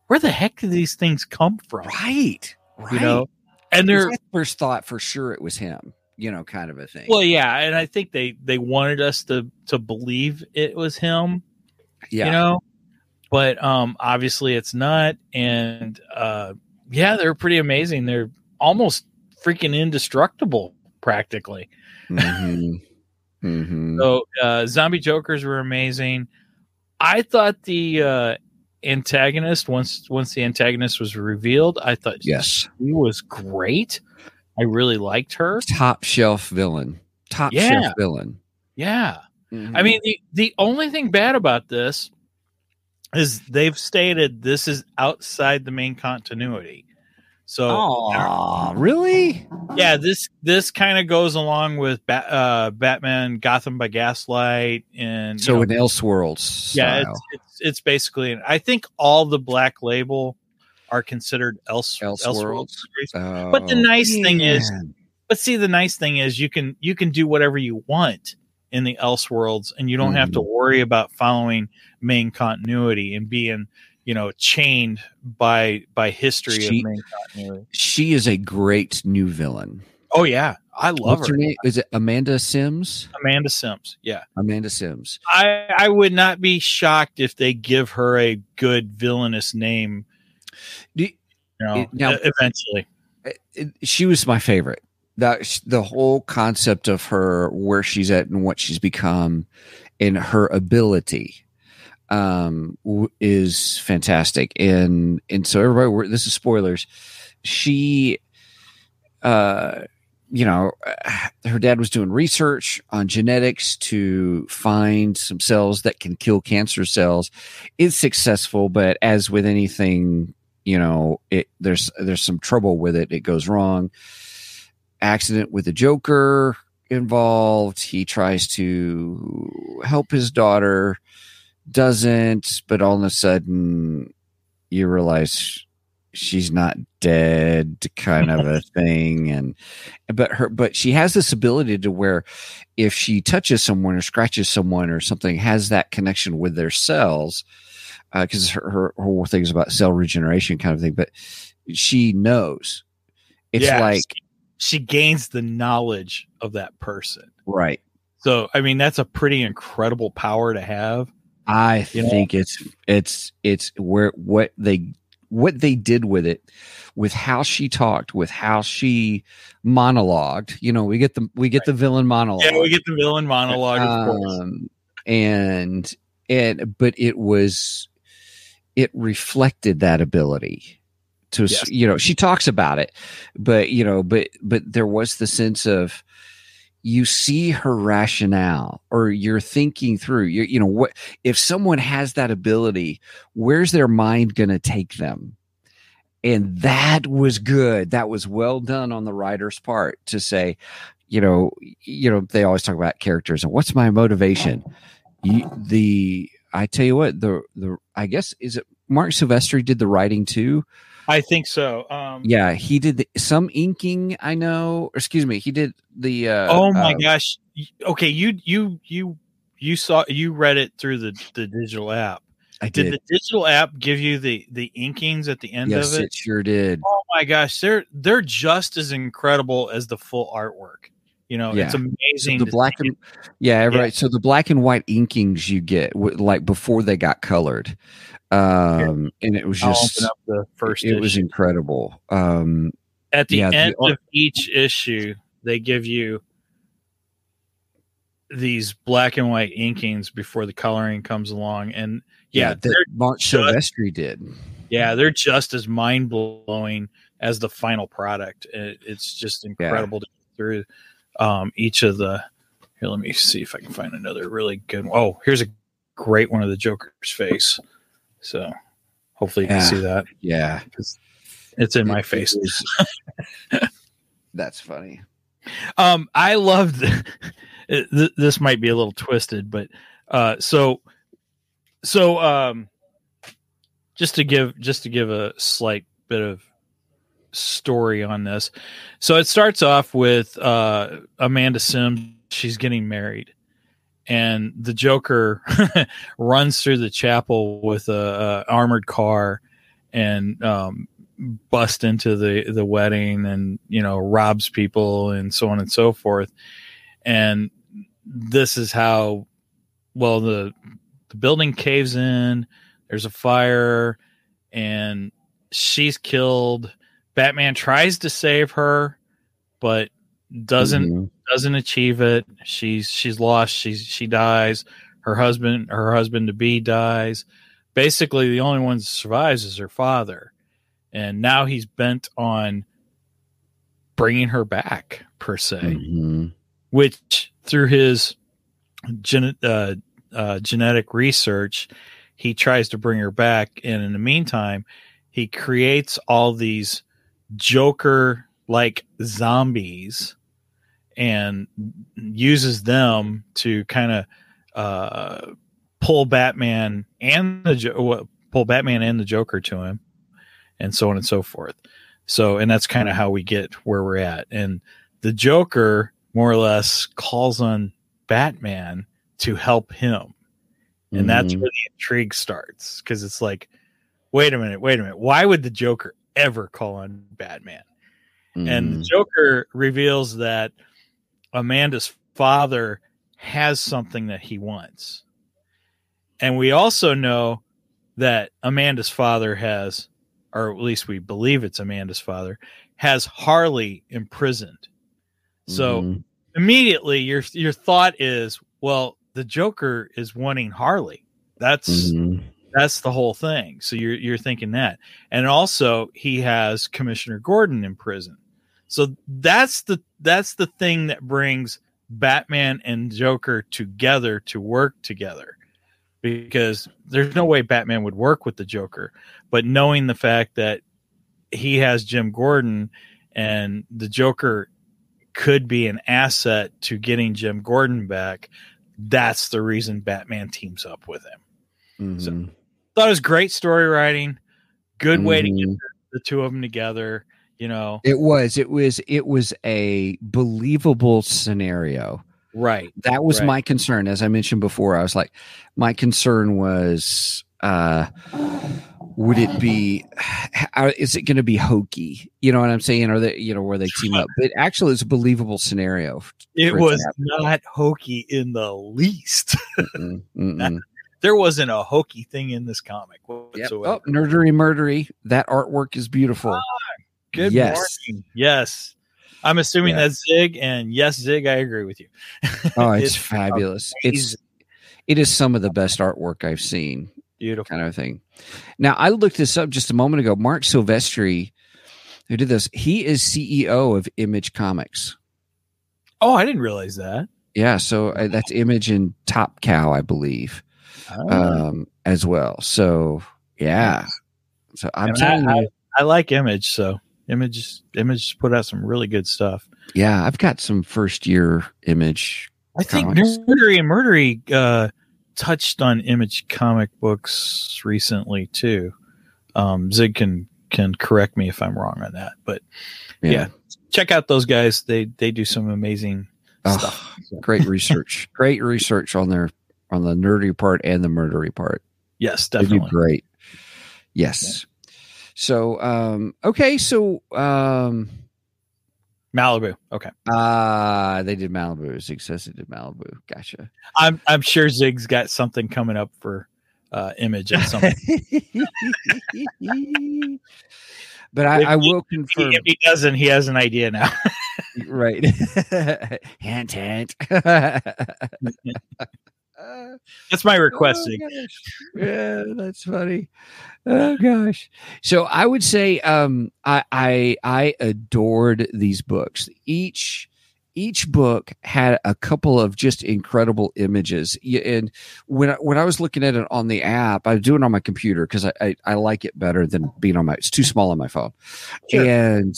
where the heck do these things come from? right. Right. You know, and their first thought for sure it was him, you know, kind of a thing. well, yeah, and I think they they wanted us to to believe it was him. yeah. You know, but um, obviously it's not. And uh, yeah, they're pretty amazing. They're almost freaking indestructible, practically. Mhm. Mhm. So uh, zombie jokers were amazing. I thought the uh, antagonist once once the antagonist was revealed, I thought Yes. he was great. I really liked her. Top shelf villain. Top Yeah. shelf villain. Yeah. Mhm. I mean the the only thing bad about this is they've stated this is outside the main continuity. So Aw, really? yeah, this this kind of goes along with Bat, uh, Batman Gotham by Gaslight and So know, in Elseworlds. yeah it's, it's it's basically i think all the black label are considered else Elseworlds. Elseworlds but the oh, nice thing is- Oh, but see the nice thing is you can you can do whatever you want in the elseworlds and you don't have to mm-hmm. worry about following main continuity and being you know chained by by history She- of main continuity she is a great new villain. oh yeah i love What's her name? Is it Amanda Sims? amanda sims yeah Amanda Sims. i i would not be shocked if they give her a good villainous name you It- now- eventually she was my favorite. That the whole concept of her, where she's at and what she's become, and her ability, um, w- is fantastic. And and so everybody, we're, this is spoilers. She, uh, you know, her dad was doing research on genetics to find some cells that can kill cancer cells. It's successful, but as with anything you know it there's there's some trouble with it. It goes wrong. Accident with the joker involved. He tries to help his daughter doesn't but all of a sudden you realize she's not dead kind of a thing. And but her but she has this ability to where if she touches someone or scratches someone or something has that connection with their cells because her, her her whole thing is about cell regeneration kind of thing but she knows it's Yeah, like she gains the knowledge of that person. right So, I mean, that's a pretty incredible power to have. i You know? think it's it's it's where what they what they did with it with how she talked with how she monologued you know we get the we get the villain monologue Yeah, we get the villain monologue, of course. um, and and but it was it reflected that ability to Yes. you know she talks about it but you know but but there was the sense of you see her rationale or you're thinking through you, you know what if someone has that ability where's their mind going to take them? And that was good. That was well done on the writer's part to say you know you know they always talk about characters and what's my motivation? You, the i tell you what the the i guess is it marc silvestri did the writing too I think so. Um, Yeah, he did the, some inking. I know. Or excuse me, he did the. Uh, oh my uh, gosh. Okay, you you you you saw you read it through the the digital app. I Did did. the digital app give you the the inkings at the end yes, of it? it? sure did. Oh my gosh, they're they're just as incredible as the full artwork. You know, it's Yeah. So amazing. the black and yeah, Yeah. right. So the black and white inkings you get, like before they got colored, um, and it was just the first it was incredible. Um, at the yeah, end art- of each issue they give you these black and white inkings before the coloring comes along and yeah, that they're Marc Silvestri did. yeah they're just as mind-blowing as the final product it, it's just incredible to go through um, each of the here let me see if i can find another really good one. Oh, here's a great one of the joker's face so hopefully you Yeah. can see that Yeah, it's in my face That's funny. Um, I loved th- this. Might be a little twisted, but uh, so so um, just to give just to give a slight bit of story on this. So it starts off with uh, Amanda Sims. She's getting married, and the Joker runs through the chapel with a, a armored car and um, bust into the the wedding and you know robs people and so on and so forth and this is how well the the building caves in there's a fire and she's killed batman tries to save her but doesn't Mhm. doesn't achieve it. She's she's lost. She's she dies. Her husband her husband to be dies. Basically the only one that survives is her father. And now he's bent on bringing her back per se Mhm. which through his gen- uh, uh, genetic research he tries to bring her back. And in the meantime he creates all these joker like zombies and uses them to kind of uh, pull batman and the pull batman and the joker to him and so on and so forth. So and that's kind of how we get where we're at. And the joker more or less calls on batman to help him. And that's Mhm. where the intrigue starts because it's like wait a minute wait a minute. Why would the joker ever call on batman and the Mhm. joker reveals that amanda's father has something that he wants and we also know that amanda's father has or at least we believe it's amanda's father has harley imprisoned so Mhm. immediately your your thought is well the joker is wanting harley that's Mhm. That's the whole thing. So you're you're thinking that. And also he has commissioner gordon in prison. So that's the that's the thing that brings batman and joker together to work together. Because there's no way batman would work with the joker but knowing the fact that he has jim gordon and the joker could be an asset to getting jim gordon back that's the reason batman teams up with him. So- Mhm. Thought it was great story writing. Good way to get the two of them together. You know, It was. It was. It was a believable scenario. right? That was Right. my concern, as I mentioned before. I was like, my concern was, uh, would it be? How, is it going to be hokey? You know what I'm saying? Or they, you know, where they team up? But actually, it's a believable scenario. It for it to was not hokey in the least. Mm, mm-mm. There wasn't a hokey thing in this comic Yep. whatsoever. Oh, nerdery, murdery. That artwork is beautiful. Good yes. morning. Yes. I'm assuming Yeah. that's Zig, and yes, Zig, I agree with you. Oh, it's, fabulous. It's amazing. it is some of the best artwork I've seen. beautiful. kind of thing. Now, I looked this up just a moment ago. Marc Silvestri, who did this, he is CEO of Image Comics. Oh, I didn't realize that. Yeah, so uh, that's Image and Top Cow, I believe, Oh. um, as well. So, yeah. So I'm telling I, you, I, I like Image, so Image Image put out some really good stuff. yeah, I've got some first year Image. I think comics. Nerdery and Murdery uh, touched on Image comic books recently too. Um, Zig can can correct me if I'm wrong on that. But yeah, check out those guys. They they do some amazing Oh, stuff. great research. great research on their on the nerdy part and the murdery part. Yes, definitely. great. Yes. So um okay, so um Malibu. Okay. uh they did Malibu. Zig says did Malibu. Gotcha. I'm I'm sure Zig's got something coming up for uh image at some point. but I, I he- will confirm if he doesn't, he has an idea now. right. hint hint. Uh, That's my requesting. Oh, Yeah, that's funny. Oh gosh. So I would say um I I I adored these books. Each each book had a couple of just incredible images. And when I, when I was looking at it on the app, I was doing it on my computer because I, I I like it better than being on my. It's too small on my phone, Sure. and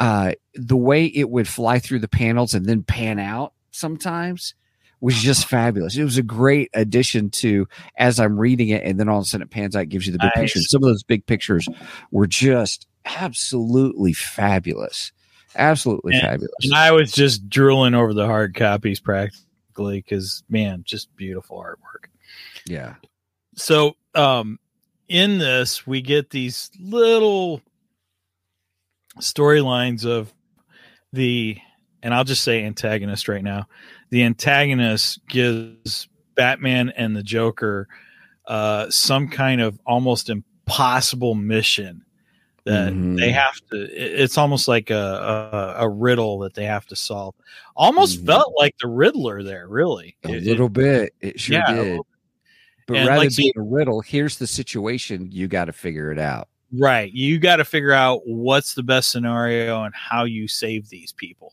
uh, the way it would fly through the panels and then pan out sometimes was just fabulous. It was a great addition to as I'm reading it, and then all of a sudden it pans out, it gives you the big Nice. picture. Some of those big pictures were just absolutely fabulous, absolutely And- fabulous. And I was just drooling over the hard copies practically because man, just beautiful artwork. yeah, So um in this we get these little storylines of the and I'll just say antagonist right now. The antagonist gives Batman and the Joker uh some kind of almost impossible mission that Mhm. they have to it's almost like a, a a riddle that they have to solve. Almost Mhm. felt like the Riddler there, really. a It- it- little bit. It sure Yeah, did. But And rather like, than being a riddle, here's the situation. You got to figure it out. Right. You got to figure out what's the best scenario and how you save these people.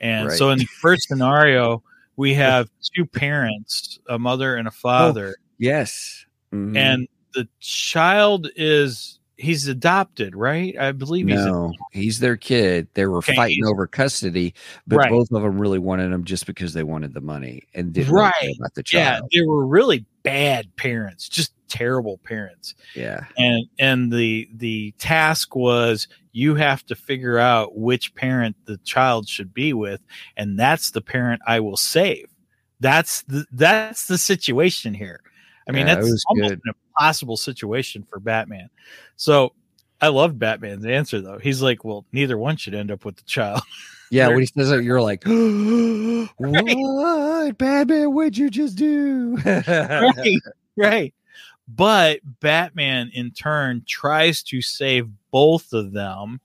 And Right. so in the first scenario, we have two parents, a mother and a father, Yes. Mhm. and the child is he's adopted, right? I believe he's no, he's their kid. They were Okay, fighting over custody, but Right. both of them really wanted him just because they wanted the money and didn't Right. about the yeah, they were really bad parents, just terrible parents. Yeah. and and the the task was you have to figure out which parent the child should be with and that's the parent i will save that's the that's the situation here i mean Yeah, that's almost good. an impossible situation for batman so i love batman's answer though he's like well neither one should end up with the child Yeah. When he says it, you're like, what? Batman, what'd you just do? right right but batman in turn tries to save both of them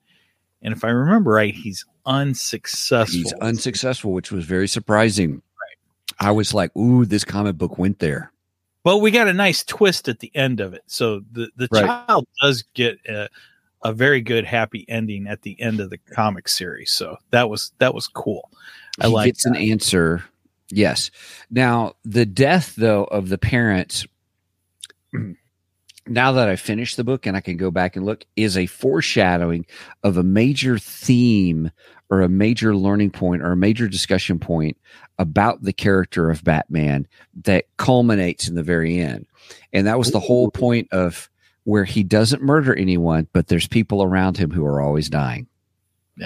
and if i remember right he's unsuccessful He's unsuccessful, which was very surprising. Right. I was like, ooh, this comic book went there. but we got a nice twist at the end of it so the, the Right. child does get a, a very good happy ending at the end of the comic series so that was that was cool I like gets an answer. Yes. Now the death though of the parents. Now that I finished the book and I can go back and look, is a foreshadowing of a major theme or a major learning point or a major discussion point about the character of Batman that culminates in the very end. And that was the whole point of where he doesn't murder anyone, but there's people around him who are always dying.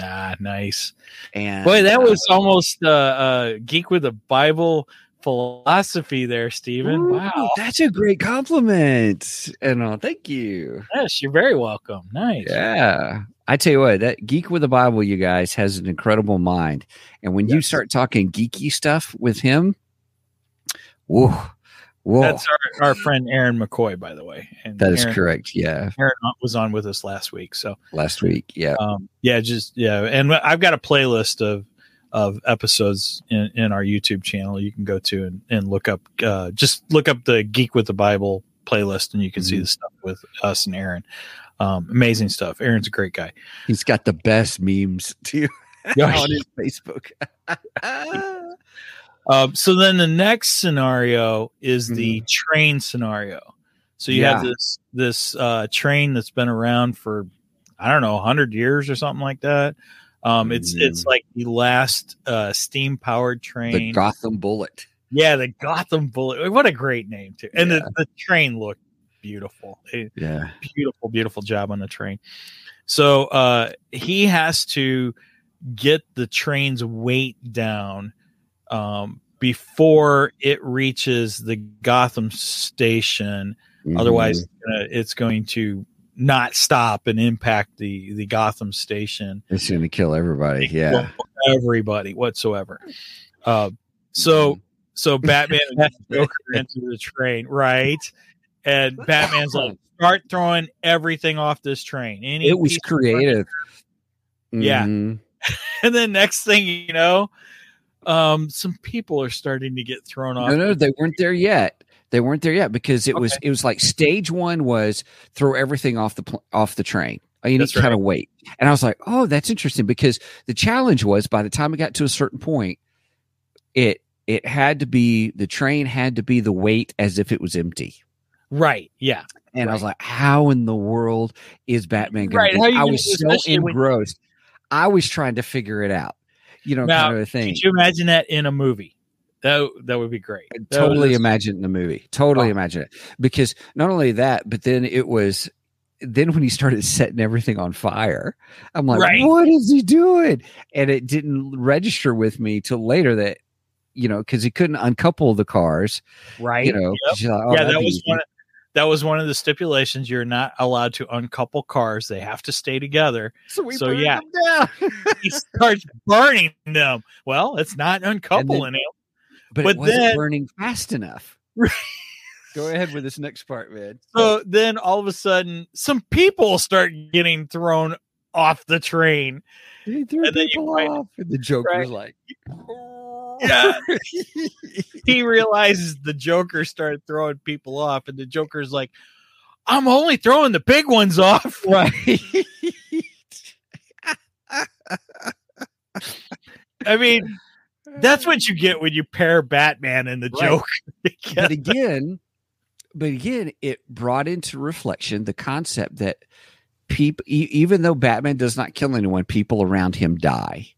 ah nice And boy that uh, was almost uh, uh geek with a bible philosophy there Stephen. Ooh, wow that's a great compliment. And uh, thank you. yes you're very welcome nice Yeah. I tell you what, that geek with the Bible, you guys, has an incredible mind. And when you start talking geeky stuff with him, whoa, whoa, That's our, our friend Aaron McCoy, by the way. And that is Aaron, correct. Yeah. Aaron was on with us last week. So, Last week. Yeah. um, yeah, just, yeah. And I've got a playlist of, of episodes in, in our YouTube channel you can go to and, and look up, uh, just look up the Geek with the Bible playlist and you can see Mhm. the stuff with us and Aaron. Um, amazing stuff. Aaron's a great guy. He's got the best memes too Yeah. on his Facebook. Um, so then the next scenario is the Mm-hmm. train scenario. So you have this this uh, train that's been around for I don't know hundred years or something like that. Um, it's it's Mm. like the last uh, steam powered train, the. Gotham Bullet. yeah, the Gotham Bullet. What a great name too. And Yeah. the, the train looked beautiful. They- Yeah. beautiful, beautiful job on the train. So uh, he has to get the train's weight down um, before it reaches the Gotham station. Otherwise, uh, it's going to not stop and impact the the Gotham station. It's going to kill everybody. Yeah. everybody whatsoever. Uh, so Mhm. so Batman has Joker into the train, right? And Batman's like, start throwing everything off this train. Any it was creative. Yeah. Mhm. and then next thing you know, um, some people are starting to get thrown off. No, no, they weren't there yet. They weren't there yet because it was it was like stage one was throw everything off the pl- off the train. Oh, you need to kind of wait. And I was like, oh, that's interesting because the challenge was by the time it got to a certain point, it it had to be the train had to be the weight as if it was empty. Right? Yeah. And I was like, how in the world is Batman going Right, I was so especially when- engrossed. I was trying to figure it out. You know, Now, kind of a thing. Could you imagine that in a movie? That that would be great. That totally was- imagine in the movie totally Oh. imagine it because not only that but then it was then when he started setting everything on fire i'm like Right. what is he doing and it didn't register with me till later that you know because he couldn't uncouple the cars right. you know Yep. like, oh, yeah, that was easy. one. Of, that was one of the stipulations. You're not allowed to uncouple cars; they have to stay together. so, we so, yeah. He starts burning them. Well, it's not uncoupling them. But, But it wasn't then- burning fast enough go ahead with this next part man So then, all of a sudden, some people start getting thrown off the train. They threw and people off and the Joker's Right. like Yeah. he realizes the Joker started throwing people off, and the Joker's like, "I'm only throwing the big ones off." right I mean, that's what you get when you pair Batman and the Right. Joker. but again, but again, it brought into reflection the concept that people, e- even though Batman does not kill anyone, people around him die.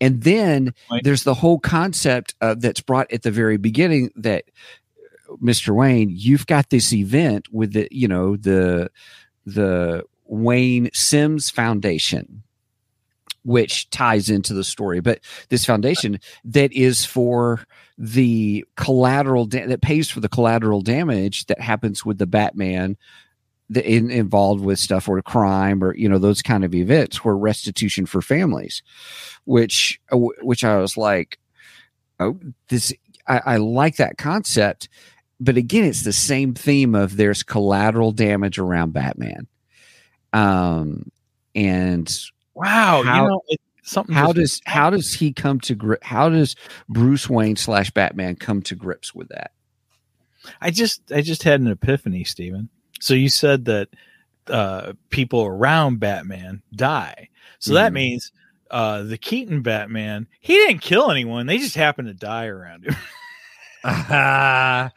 And then Right. there's the whole concept uh, that's brought at the very beginning that Mr. Wayne, you've got this event with the, you know, the the Wayne Sims Foundation, which ties into the story. But this foundation that is for the collateral da- that pays for the collateral damage that happens with the Batman the, in, involved with stuff or crime or you know those kind of events where restitution for families which uh, which I was like oh this I, I like that concept but again it's the same theme of there's collateral damage around Batman um and wow, How- you know, it, something. how does how does he come to grip how does bruce wayne slash batman come to grips with that I just I just had an epiphany, Stephen. So you said that uh, people around Batman die. So that Mhm. means uh, the Keaton Batman, he didn't kill anyone. They just happened to die around him. everybody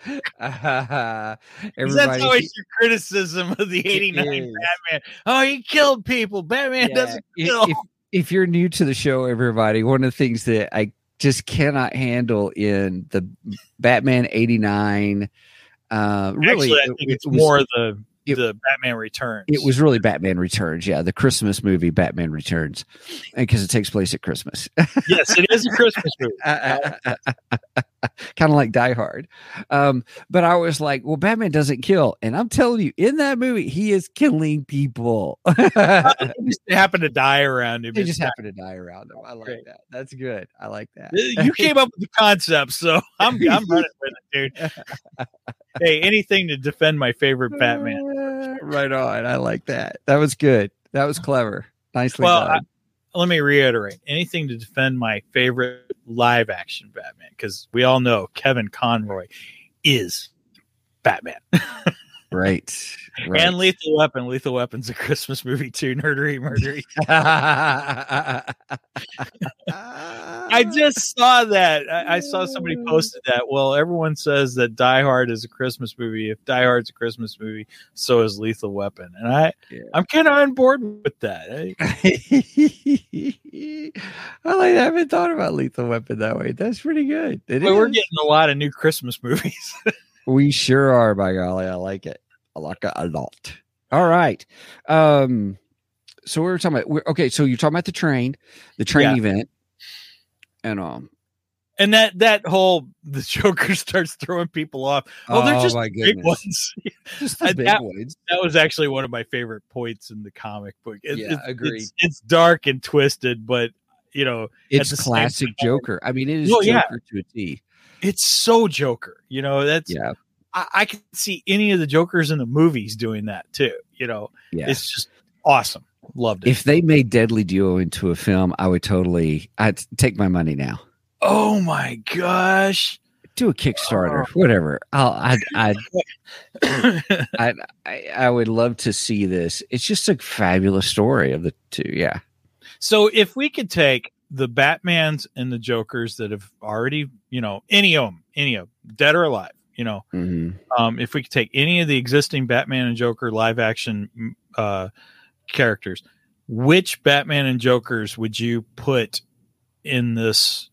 That's always your criticism of the 89. Batman. Oh, he killed people. Batman Yeah, doesn't if, kill. if, if you're new to the show everybody one of the things that i just cannot handle in the batman 89 uh really Actually, I it- think it's it was- more the it- the Batman Returns. It was really Batman Returns, yeah, the Christmas movie Batman Returns, because it takes place at Christmas. yes, it is a Christmas movie. kind of like Die Hard. Um, but I was like, well, Batman doesn't kill. And I'm telling you, in that movie, he is killing people. They just happen to die around him. they just happen to die around him. I like Great. that. That's good. I like that. you came up with the concept, so I'm I'm running with it, dude. hey, anything to defend my favorite Batman. right on. I like that. That was good. That was clever. Nicely Well, done. Let me reiterate: anything to defend my favorite live action Batman, because we all know Kevin Conroy is Batman. right. right. And Lethal Weapon. Lethal Weapon's a Christmas movie too. Nerdery, murdery. I just saw that. I, I saw somebody posted that. Well, everyone says that Die Hard is a Christmas movie. If Die Hard's a Christmas movie, so is Lethal Weapon, and I, Yeah. I'm kind of on board with that. I- I like. I haven't thought about Lethal Weapon that way. That's pretty good. We're getting a lot of new Christmas movies. we sure are. By golly, I like it. I like it a lot. All right. Um, so we were talking about we're, okay. So you're talking about the train, the train Yeah. event, and um. And that that whole the Joker starts throwing people off. Oh, they're just my big ones. Just the big that- ones. that was actually one of my favorite points in the comic book. It- Yeah, it's, agreed. It's, it's dark and twisted, but you know, It's the classic Joker. I mean, it is Oh, yeah. Joker to a T. it's so Joker. You know, that's Yeah, I, I can see any of the Jokers in the movies doing that too. You know, yeah. it's just awesome. Loved it. If they made Deadly Duo into a film, I would totally. I'd take my money now. oh my gosh. Do a Kickstarter, oh. whatever. I'll. I'd. I'd I, I I would love to see this. It's just a fabulous story of the two. Yeah. so if we could take the Batmans and the Jokers that have already, you know, any of them, any of them, dead or alive, you know, hmm um, if we could take any of the existing Batman and Joker live action mm, uh, characters, which Batman and Jokers would you put in this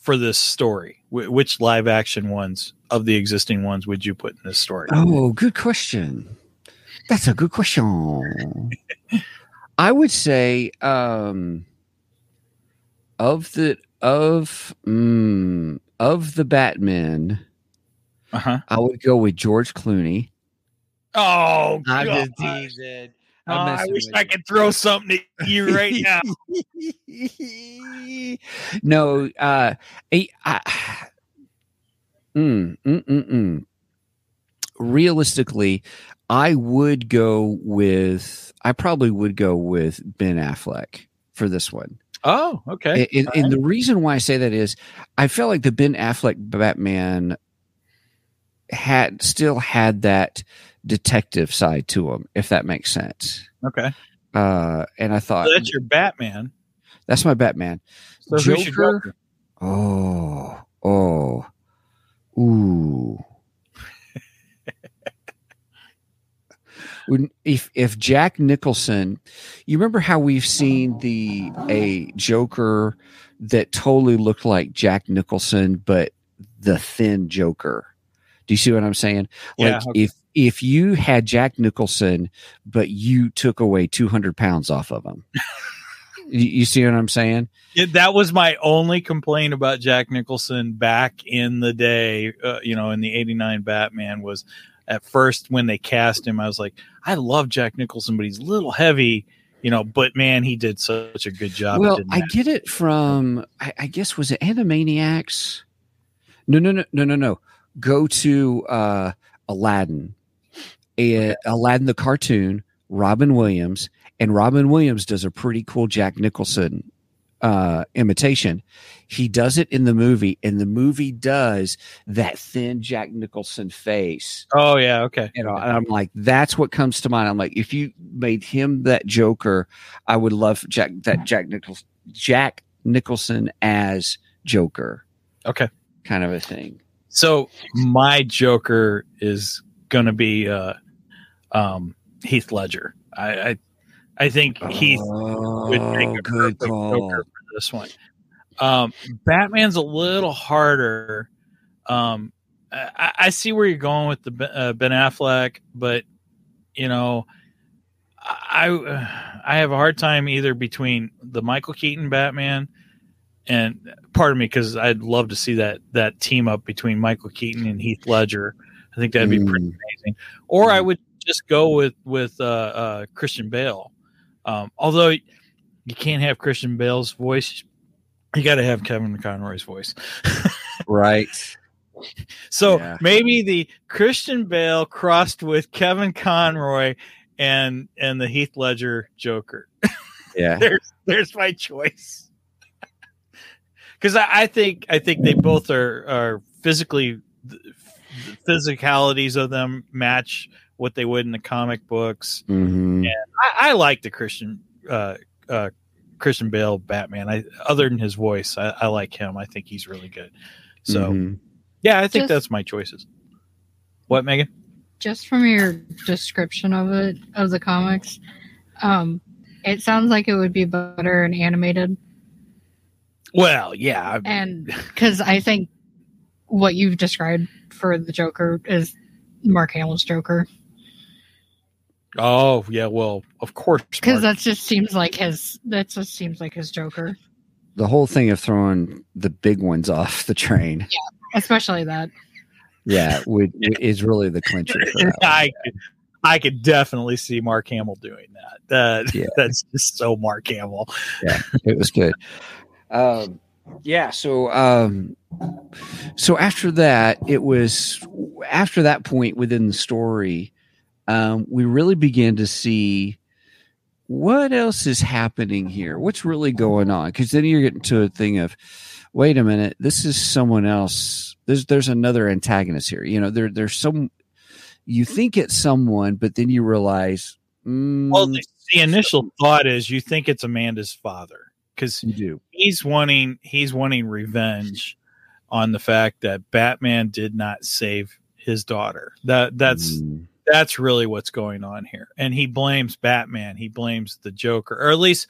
for this story? Wh- which live action ones of the existing ones would you put in this story? Oh, good question. That's a good question. I would say um of the of mm, of the Batman, Uh huh. I would go with George Clooney. Oh, I'm God. just teasing. Oh, I'm I wish I you. could throw something at you right now. no, uh, I, I, mm, mm, mm, mm. realistically, I would go with. I probably would go with Ben Affleck for this one. oh, okay. And, and the reason why I say that is, I felt like the Ben Affleck Batman had still had that detective side to him, if that makes sense. Okay. Uh, and I thought So that's your Batman. that's my Batman. So Joker? Oh, oh, ooh. when if if Jack Nicholson, you remember how we've seen the a Joker that totally looked like Jack Nicholson, but the thin Joker. Do you see what I'm saying? Yeah, Like if if you had Jack Nicholson, but you took away 200 pounds off of him. you, you see what I'm saying? Yeah, that was my only complaint about Jack Nicholson back in the day. Uh, you know, in the '89 Batman was at first when they cast him, I was like, I love Jack Nicholson, but he's a little heavy. You know, but man, he did such a good job. Well, I get it from I, I guess was it Animaniacs? No, no, no, no, no, no. Go to uh Aladdin. And Aladdin the cartoon, Robin Williams, and Robin Williams does a pretty cool Jack Nicholson uh imitation. He does it in the movie, and the movie does that thin Jack Nicholson face. oh yeah, okay. You know, and I'm like, that's what comes to mind. I'm like, if you made him that Joker, I would love Jack that Jack Nichols Jack Nicholson as Joker, Okay. kind of a thing. So my Joker is gonna be uh, um, Heath Ledger. I, I I think Heath would make Oh, a good. Joker for this one. Um, Batman's a little harder. Um, I, I see where you're going with the uh, Ben Affleck, but you know, I I have a hard time either between the Michael Keaton Batman and pardon me because I'd love to see that that team up between Michael Keaton and Heath Ledger. I think that'd be pretty Mm. amazing. Or I would just go with with uh, uh, Christian Bale. Um, although you can't have Christian Bale's voice, you got to have Kevin Conroy's voice. Right. So Yeah. maybe the Christian Bale crossed with Kevin Conroy and and the Heath Ledger Joker. Yeah. There's there's my choice. Because I, I think I think they both are are physically the physicalities of them match what they would in the comic books. Mhm. I, I like the Christian uh, uh, Christian Bale Batman. I other than his voice, I, I like him. I think he's really good. So Mhm. yeah, I think Just- that's my choices. What Megan? just from your description of it of the comics um it sounds like it would be better and animated Well, yeah, and because i think what you've described for the joker is mark hamill's joker Oh yeah, well, of course. because that just seems like his. That just seems like his Joker, The whole thing of throwing the big ones off the train, especially that. yeah, would, is really the clincher. For that. I could, I could definitely see Mark Hamill doing that. That Yeah. that's just so Mark Hamill. Yeah, it was good. Um, yeah. So, um, so after that, it was after that point within the story, um, we really began to see what else is happening here. What's really going on? Because then you're getting to a thing of, wait a minute, this is someone else. There's there's another antagonist here. You know, there there's some. You think it's someone, but then you realize. mm, Well, the, the initial thought is you think it's Amanda's father because you do. he's wanting he's wanting revenge on the fact that Batman did not save his daughter. That that's Mm. that's really what's going on here, and he blames Batman. He blames the Joker, or at least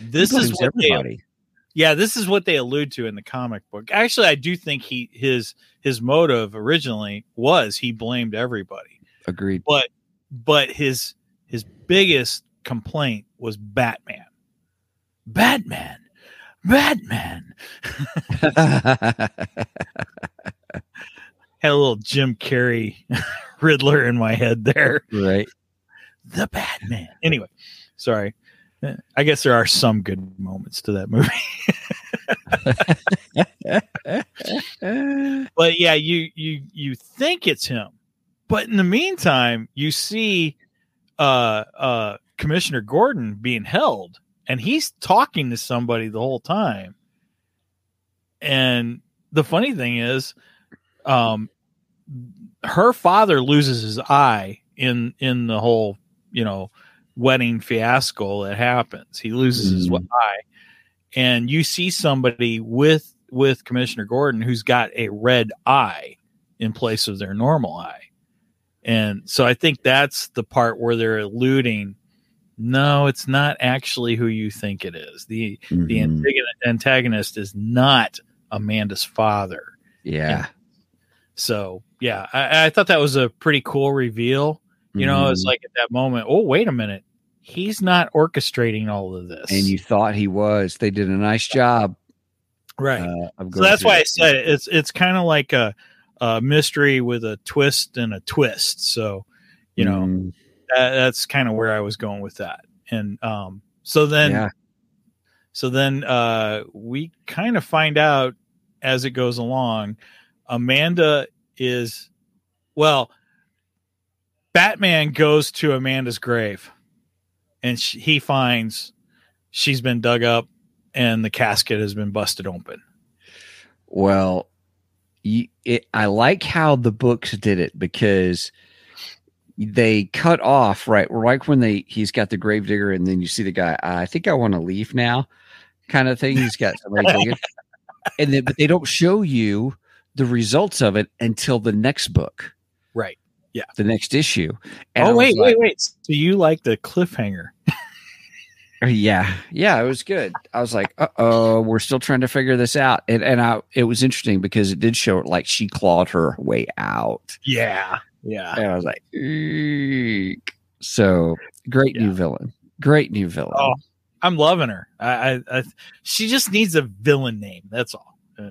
this is what they. Yeah, this is what they allude to in the comic book. Actually, I do think he his his motive originally was he blamed everybody, Agreed. but but his his biggest complaint was Batman. Batman, Batman had a little Jim Carrey Riddler in my head there. right. The Batman. Anyway, sorry. I guess there are some good moments to that movie. but yeah, you you you think it's him, but in the meantime, you see uh uh Commissioner Gordon being held, and he's talking to somebody the whole time. And the funny thing is, um, her father loses his eye in in the whole you know wedding fiasco that happens. He loses his Mhm. eye, and you see somebody with with Commissioner Gordon who's got a red eye in place of their normal eye. And so I think that's the part where they're alluding no, it's not actually who you think it is. The the Mhm. antagonist, is not Amanda's father. yeah. So yeah, I, I thought that was a pretty cool reveal. You know, it's Mhm. like at that moment, oh wait a minute, he's not orchestrating all of this. and you thought he was. They did a nice job. right. Uh, so that's why I said it. it's it's kind of like a, a mystery with a twist and a twist. So you know Mm, that, that's kind of where I was going with that. And um, so then yeah. so then uh, we kind of find out as it goes along. Amanda is well. Batman goes to Amanda's grave, and sh he finds she's been dug up, and the casket has been busted open. Well, you, it, I like how the books did it because they cut off right right when they he's got the gravedigger and then you see the guy i think i want to leave now kind of thing he's got somebody and then but they don't show you the results of it until the next book Right. Yeah. The next issue And oh wait, like, wait, wait! So you like the cliffhanger? Yeah, yeah, it was good. I was like, "Uh oh, we're still trying to figure this out." And and I, it was interesting because it did show it like she clawed her way out, Yeah, yeah. and I was like, "Eek." "So great new villain, great new villain." Oh, I'm loving her. I, I, I, she just needs a villain name. That's all. Uh,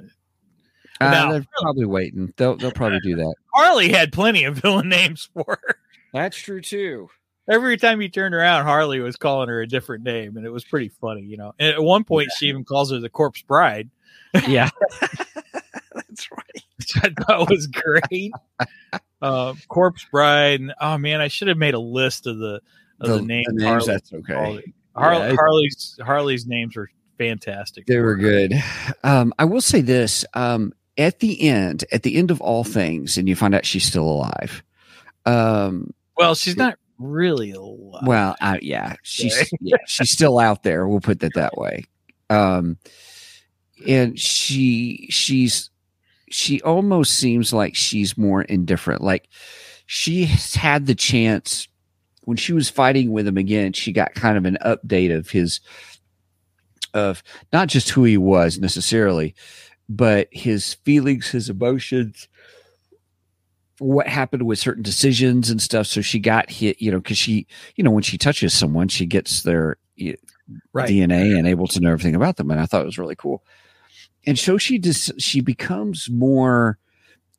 Uh, now- they're probably waiting. They'll they'll probably do that. Harley had plenty of villain names for her. That's true too. Every time you turned around, Harley was calling her a different name, and it was pretty funny, you know. And at one point, she even calls her the Corpse Bride, Yeah, that's right. Which I thought was great. uh, Corpse Bride. And, oh man, I should have made a list of the of the, names. Harley that's okay. it. Har- Yeah, Harley's Harley's names were fantastic. They were good. Um, I will say this: um, at the end, at the end of all things, and you find out she's still alive. Um, Well, she's not really alive. well, uh, yeah, she's yeah, she's still out there. We'll put that that way. Um, and she she's she almost seems like she's more indifferent. Like she has had the chance when she was fighting with him again. She got kind of an update of his of not just who he was necessarily, but his feelings, his emotions. what happened with certain decisions and stuff. So she got hit, you know, because she, you know, when she touches someone, she gets their Right. DNA and able to know everything about them. And I thought it was really cool. And so she just she becomes more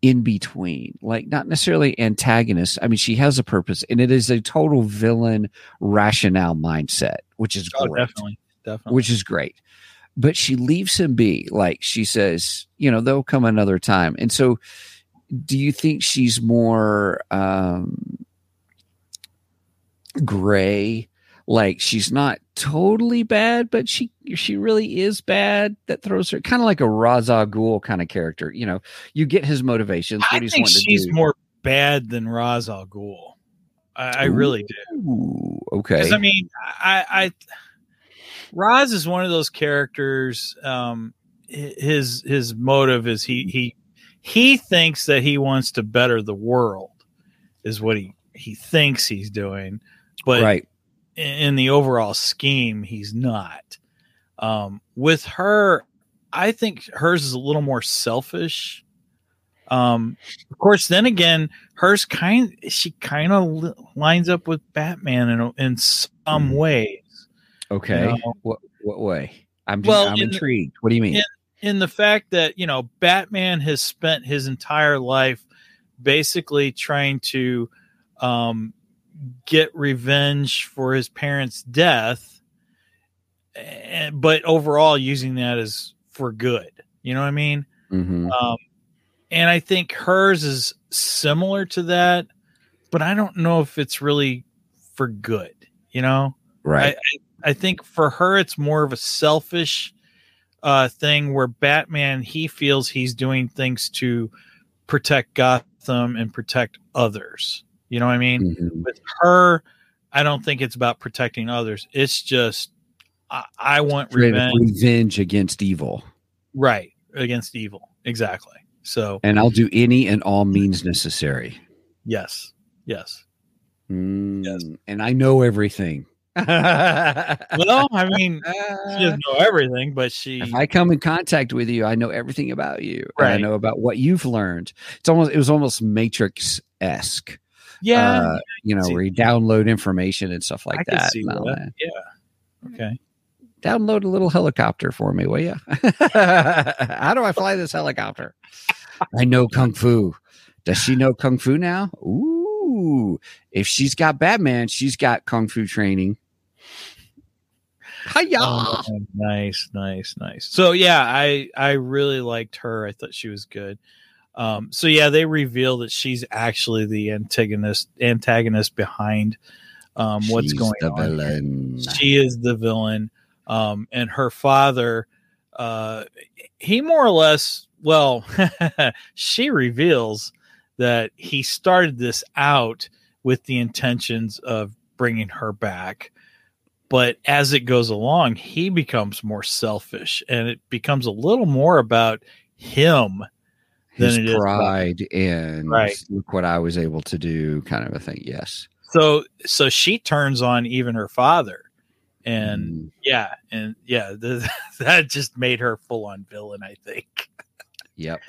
in between, like not necessarily antagonist. I mean, she has a purpose, and it is a total villain rationale mindset, which is Oh, great definitely, definitely. which is great. But she leaves him be. Like she says, you know, there'll come another time. And so, do you think she's more um, gray? Like she's not totally bad, but she she really is bad. That throws her kind of like a Ra's al Ghul kind of character. You know, you get his motivations. I he's think she's more bad than Ra's al Ghul. I, I really do. Okay. Because I mean, I, I Ra's is one of those characters. Um, hi- his his motive is he he he thinks that he wants to better the world, is what he he thinks he's doing, but right. In, the overall scheme, he's not. Um, with her, I think hers is a little more selfish. Um, of course, then again, hers kind she kind of li- lines up with Batman in in some Mhm. ways. Okay. you know. What what way? I'm just, Well, I'm the- intrigued. What do you mean? in- in the fact that you know Batman has spent his entire life basically trying to um, get revenge for his parents' death, and, but overall using that as for good. You know what I mean? Mhm. Um, and I think hers is similar to that, but I don't know if it's really for good. You know? Right. I, I think for her, it's more of a selfish uh, thing where Batman he feels he's doing things to protect Gotham and protect others. You know what I mean? Mhm. With her, I don't think it's about protecting others. It's just I, I want revenge, revenge against evil. right, against evil. Exactly. So And I'll do any and all means necessary. yes, yes. Mm, Yes. And I know everything. Well, I mean, she doesn't know everything, but she if I come in contact with you, I know everything about you. and I know about what you've learned. It's almost it was almost Matrix esque. Yeah, uh, you know, where you download information and stuff like I can that. see that. that. Yeah. Okay. Download a little helicopter for me, will you? How do I fly this helicopter? I know kung fu. Does she know kung fu now? Ooh, if she's got Batman, she's got kung fu training. Hiya! Oh, nice, nice, nice. So yeah, I I really liked her. I thought she was good. Um, so yeah, they reveal that she's actually the antagonist antagonist behind um, what's She's going the on. villain. She is the villain, um, and her father. Uh, he more or less. Well, she reveals that he started this out with the intentions of bringing her back but as it goes along he becomes more selfish and it becomes a little more about him His than it is about- pride and Right. look what I was able to do, kind of a thing. Yes. so so she turns on even her father and Mm, yeah and yeah th- that just made her full on villain i think yep.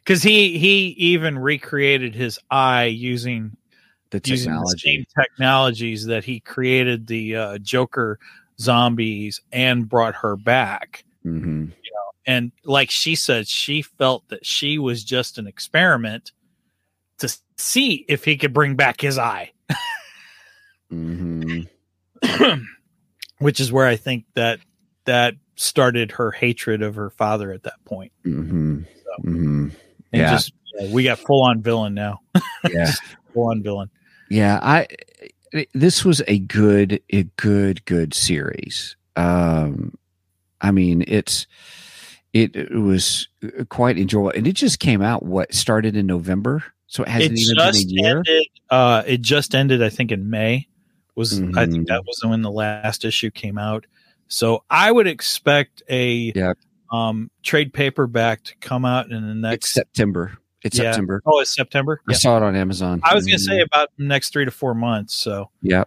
because he he even recreated his eye using The using the technology. same technologies that he created the uh, joker zombies and brought her back hmm and like she said she felt that she was just an experiment to see if he could bring back his eye. Hmm which is where i think that that started her hatred of her father at that point. Hmm hmm and Yeah. just yeah, we got full on villain now. Yeah. full on villain. Yeah, I this was a good a good good series. Um I mean, it's it, it was quite enjoyable and it just came out what started in November. So it hasn't it even been a just year. ended uh it just ended i think in may was i think Mhm. that was when the last issue came out so i would expect a Yeah. um trade paperback to come out in the It's next September. It's Yeah. September. oh it's september I yeah. saw it on Amazon. i was gonna say Mhm. about the next three to four months so yeah,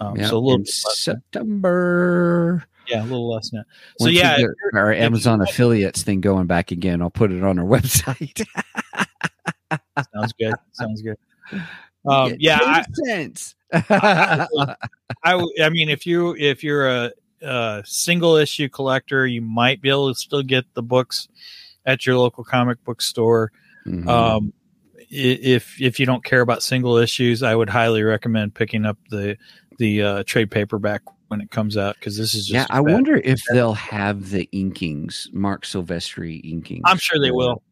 um yep. so a little in bit less September. Yeah a little less that so Once yeah get our Amazon affiliates thing going back again, I'll put it on our website. Sounds good. Sounds good. Um, yeah, I, cents. I, w- I mean, if you if you're a, a single issue collector, you might be able to still get the books at your local comic book store. Mhm. Um, if if you don't care about single issues, I would highly recommend picking up the the uh, trade paperback when it comes out because this is just yeah, I wonder if they'll have the inkings, Marc Silvestri inkings. I'm sure they will.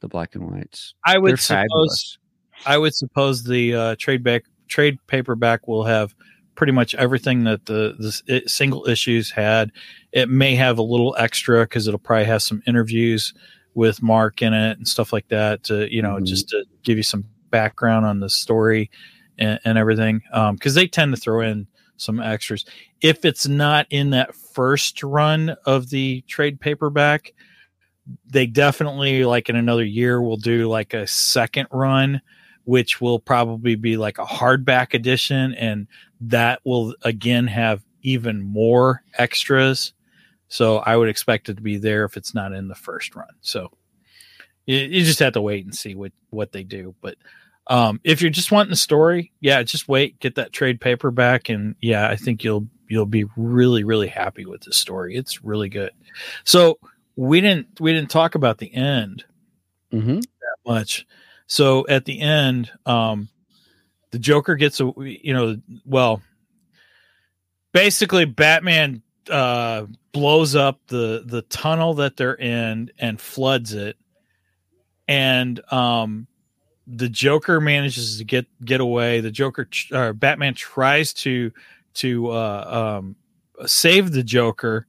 The black and whites. I They're would suppose fabulous. I would suppose the uh, trade back trade paperback will have pretty much everything that the the it, single issues had. It may have a little extra because it'll probably have some interviews with Marc in it and stuff like that. To you know, Mhm. just to give you some background on the story and, and everything. Because they tend to throw in some extras. If it's not in that first run of the trade paperback, they definitely like in another year will do like a second run which will probably be like a hardback edition and that will again have even more extras so i would expect it to be there if it's not in the first run so you, you just have to wait and see what what they do but um if you're just wanting a story yeah just wait get that trade paperback and yeah i think you'll you'll be really really happy with the story it's really good so we didn't we didn't talk about the end Mhm. much. So at the end, um, the Joker gets a you know well, basically Batman uh, blows up the the tunnel that they're in and floods it, and um, the Joker manages to get get away. The Joker ch- or Batman tries to to uh, um, save the Joker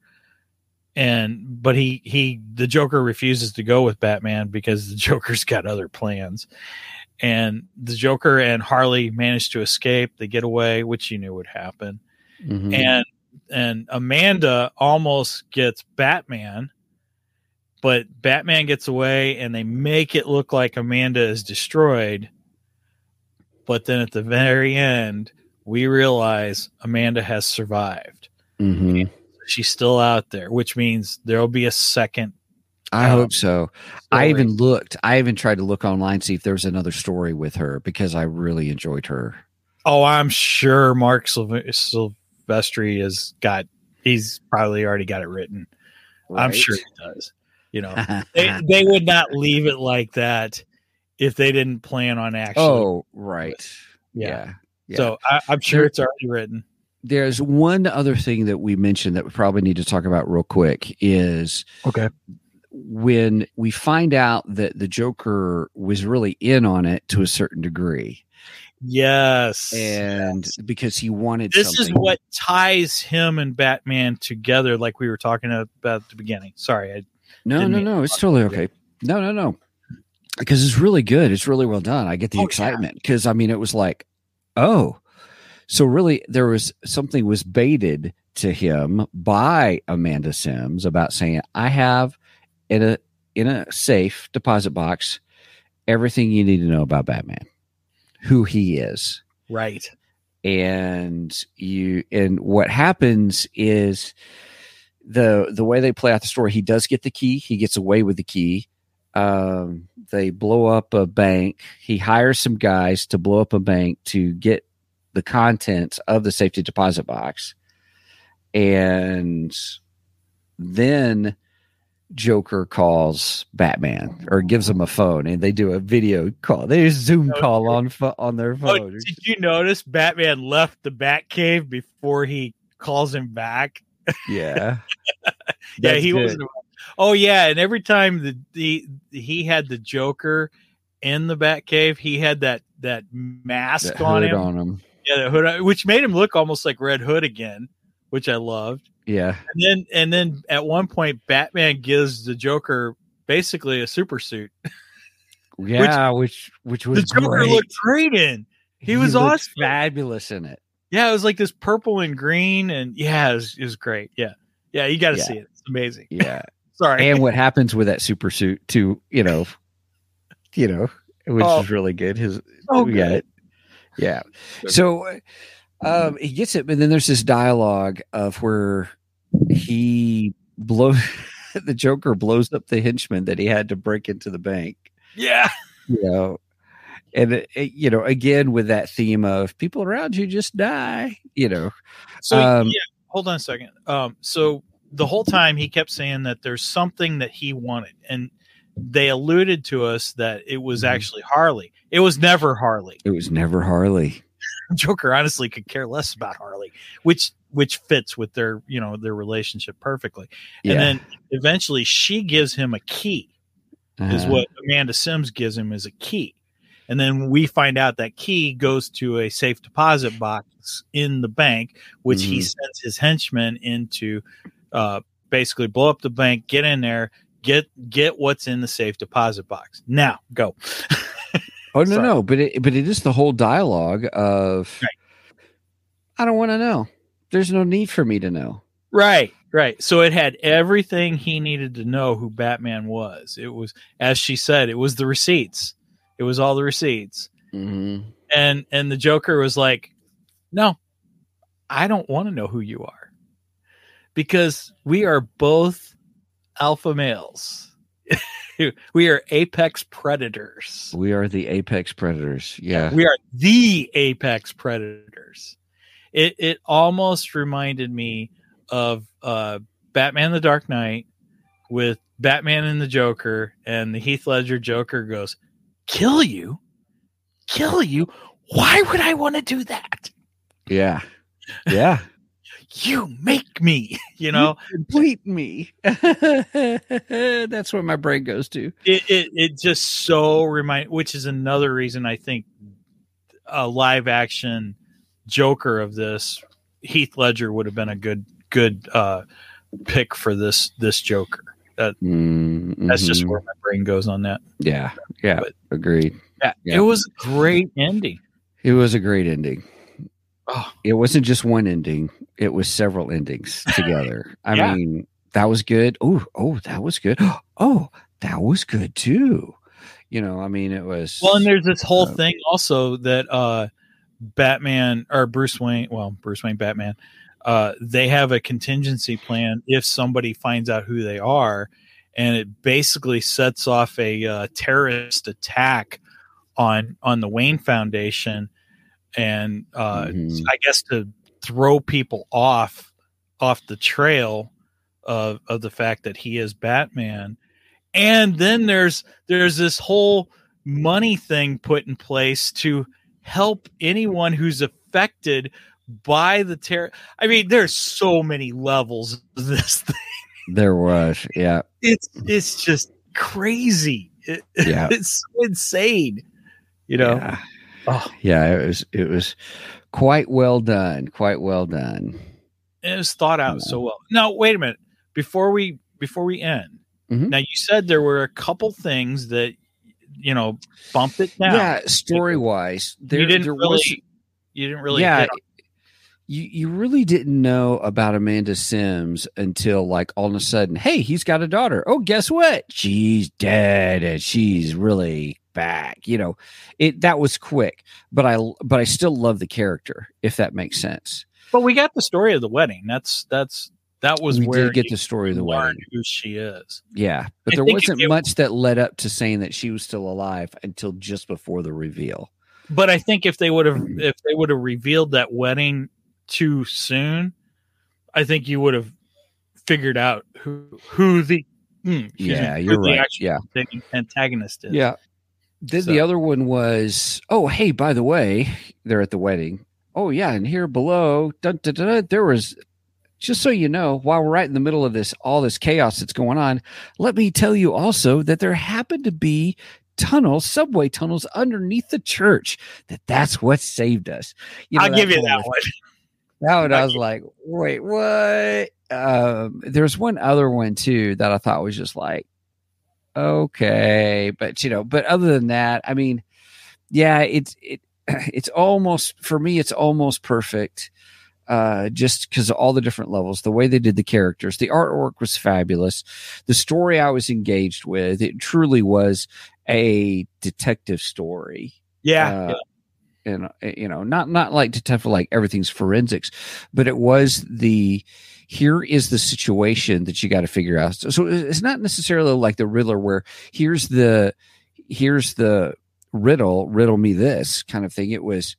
and but he he the joker refuses to go with batman because the joker's got other plans and the joker and harley manage to escape they get away which you knew would happen Mhm. and and amanda almost gets batman but batman gets away and they make it look like amanda is destroyed but then at the very end we realize amanda has survived Mhm. she's still out there, which means there'll be a second. I Um, hope so. I even looked. I even tried to look online see if there was another story with her because I really enjoyed her. Oh, I'm sure Marc Silvestri has got. He's probably already got it written. I'm sure he does. You know, they they would not leave it like that if they didn't plan on actually. oh, right. Yeah. Yeah. yeah. So I, I'm sure There- it's already written. There's one other thing that we mentioned that we probably need to talk about real quick is Okay. when we find out that the Joker was really in on it to a certain degree, Yes. and because he wanted this is what ties him and Batman together, like we were talking about at the beginning. Sorry, I No, Didn't no, no. It's totally okay. No, no, no. Because it's really good. It's really well done. I get the Oh, excitement because I mean, it was like, oh, so really there was something was baited to him by Amanda Sims about saying, I have in a in a safe deposit box everything you need to know about Batman, who he is right. and you and what happens is the the way they play out the story he does get the key he gets away with the key um they blow up a bank he hires some guys to blow up a bank to get the contents of the safety deposit box and then Joker calls Batman or gives him a phone and they do a video call. They just Zoom Oh, call on on their Oh, phone. did you notice Batman left the Batcave before he calls him back? Yeah. yeah, he was. Oh yeah, and every time the, the he had the Joker in the Batcave, he had that that mask That on him. on him. Yeah, the hood, which made him look almost like Red Hood again, which I loved. Yeah. And then and then at one point, Batman gives the Joker basically a super suit. Yeah, which which, was the Joker great. looked great in. He was looked awesome. fabulous in it. Yeah, it was like this purple and green, and yeah, it was, it was great. Yeah, yeah, you got to Yeah. see it. It's amazing. Yeah. Sorry. and what happens with that super suit too, you know, you know, which Oh. is really good. His Oh, got. Yeah. So um he gets it, but then there's this dialogue of where he blows the Joker blows up the henchman that he had to break into the bank. yeah, you know, and it, it- you know, again with that theme of people around you just die, you know. So Um, yeah, hold on a second. Um, so the whole time he kept saying that there's something that he wanted, and they alluded to us that it was Mhm. actually Harley. It was never Harley. It was never Harley. Joker honestly could care less about Harley, which which fits with their you know their relationship perfectly. Yeah. And then eventually she gives him a key, is Uh-huh. what Amanda Sims gives him as a key. And then we find out that key goes to a safe deposit box in the bank, which he Mhm. sends his henchmen into uh, basically blow up the bank, get in there, get get what's in the safe deposit box. Now go. Oh no, no, but it but it is the whole dialogue of Right. I don't want to know. There's no need for me to know. Right, right. So it had everything he needed to know who Batman was. It was, as she said, it was the receipts. It was all the receipts. Mm-hmm. And and the Joker was like, "No, I don't want to know who you are, because we are both alpha males. we are apex predators. We are the apex predators. Yeah. We are the apex predators. It it almost reminded me of uh Batman the Dark Knight with Batman and the Joker and the Heath Ledger Joker goes, "Kill you? Kill you? Why would I want to do that? Yeah. Yeah. You make me, you know." Complete me. That's where my brain goes to. it, it it just so remind which is another reason I think a live action Joker of this Heath Ledger would have been a good good uh pick for this this Joker. Mm, That's just where my brain goes on that. Yeah. Yeah. But- Agreed. Yeah, Yeah. it was a great ending. It was a great ending. Oh, It wasn't just one ending, it was several endings together. I Yeah. mean, that was good. Oh, oh, that was good. Oh, that was good too. You know, I mean, it was well, and there's this whole Uh, thing also that uh Batman or Bruce Wayne, well, Bruce Wayne Batman, uh they have a contingency plan if somebody finds out who they are and it basically sets off a uh, terrorist attack on on the Wayne Foundation and uh Mhm. I guess to throw people off off the trail of of the fact that he is Batman. And then there's there's this whole money thing put in place to help anyone who's affected by the terror. I mean, there's so many levels of this thing. there was. Yeah. It's it's just crazy. It- Yeah. it's so insane. You know. Yeah. Oh, Yeah, it was it was quite well done. Quite well done. it was thought out so well. Now, wait a minute. Before we before we end, Mhm. now you said there were a couple things that you know bumped it down. Yeah, story wise, there, you didn't there really was you didn't really yeah. You you really didn't know about Amanda Sims until like all of a sudden, hey, he's got a daughter. Oh, guess what? She's dead and she's really back. You know, it that was quick, but I but I still love the character if that makes sense. but we got the story of the wedding. That's that's that was we where did get the story of the wedding. who she is. Yeah, but I there wasn't it- much that led up to saying that she was still alive until just before the reveal. But I think if they would have Mm-hmm. if they would have revealed that wedding too soon, I think you would have figured out who who the hmm, excuse me, Yeah, you're the right. Yeah. antagonist is. Yeah. Then the other one was, oh, hey, by the way, they're at the wedding. Oh, yeah. And here below, dun, dun, dun, dun, there was, just so you know, while we're right in the middle of this, all this chaos that's going on, let me tell you also that there happened to be tunnels, subway tunnels underneath the church, that that's what saved us. You know, I'll give you that one. That one, I was like, wait, what? Um, there's one other one too that I thought was just like, okay, but you know, but other than that, I mean, yeah, it's it, it's almost for me, it's almost perfect. Uh, just because of all the different levels, the way they did the characters, the artwork was fabulous. The story I was engaged with, it truly was a detective story Yeah, uh, and uh, you know not not like detective like everything's forensics but it was the here is the situation that you got to figure out so, so it's not necessarily like the riddler where here's the here's the riddle, riddle me this kind of thing. It was,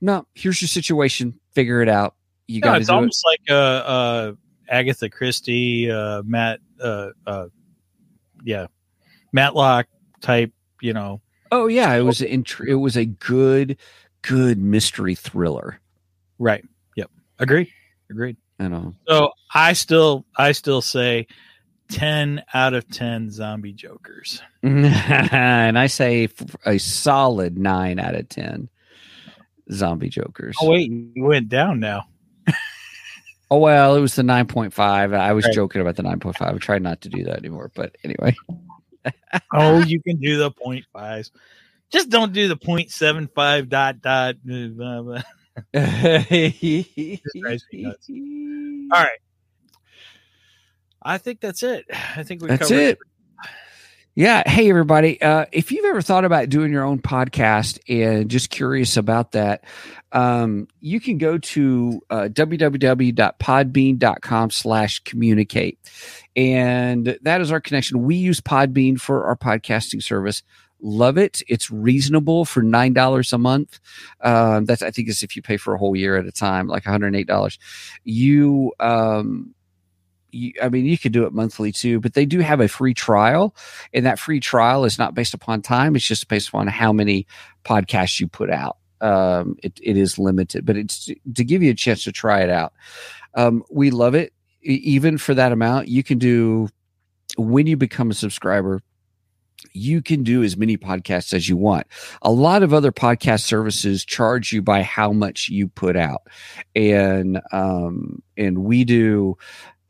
no, here's your situation, figure it out. You No, got it's do it. almost like uh, uh, Agatha Christie, uh, Matt, uh, uh, yeah, Matlock type. You know, Oh yeah, it was an intr- it was a good good mystery thriller. right? Yep, agreed, agreed. You know. So I still, I still say ten out of ten zombie jokers. and I say a solid 9 out of 10 zombie jokers. Oh wait, you went down now. Oh well, it was the 9.5. I was Right. joking about the 9.5. I tried not to do that anymore, but anyway. Oh, you can do the point fives. Just don't do the 0.75 dot dot. Blah, blah. drives me nuts. All right. I think that's it. I think we That's covered it. Yeah. Hey, everybody. Uh, if you've ever thought about doing your own podcast and just curious about that, um, you can go to uh, www.podbean.com slash communicate. And that is our connection. We use Podbean for our podcasting service. Love it. It's reasonable for nine dollars a month. Um, that's I think is if you pay for a whole year at a time, like one hundred eight dollars. You um, you, I mean, you could do it monthly too, but they do have a free trial, and that free trial is not based upon time; it's just based upon how many podcasts you put out. Um, it, it is limited, but it's to, to give you a chance to try it out. Um, we love it, even for that amount. You can do when you become a subscriber. You can do as many podcasts as you want. A lot of other podcast services charge you by how much you put out, and um, and we do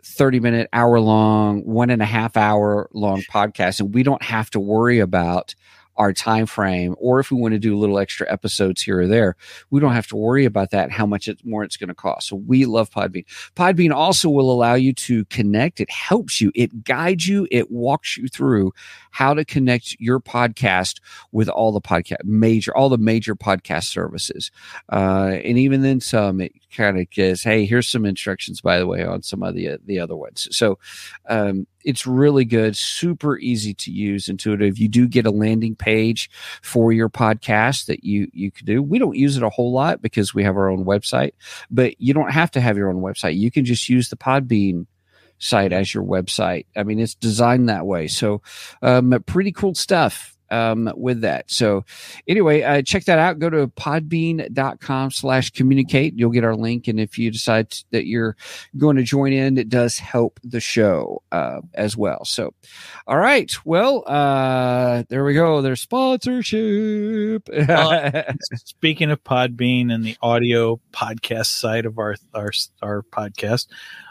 30 minute, hour long, one and a half hour long podcast. And we don't have to worry about our time frame or if we want to do little extra episodes here or there we don't have to worry about that how much it, more it's going to cost. So we love podbean. Podbean also will allow you to connect. It helps you. It guides you. It walks you through how to connect your podcast with all the podcast major all the major podcast services. Uh, and even then some it kind of says hey here's some instructions by the way on some of the the other ones. So um, it's really good super easy to use intuitive. You do get a landing page for your podcast that you you could do. We don't use it a whole lot because we have our own website but you don't have to have your own website. You can just use the podbean site as your website. I mean it's designed that way. So um, pretty cool stuff um, with that. So anyway, uh, check that out. Go to podbean.com slash communicate. You'll get our link. And if you decide that you're going to join in, it does help the show uh, as well. So, all right. Well, uh, there we go. There's sponsorship. Speaking of Podbean and the audio podcast side of our our our podcast,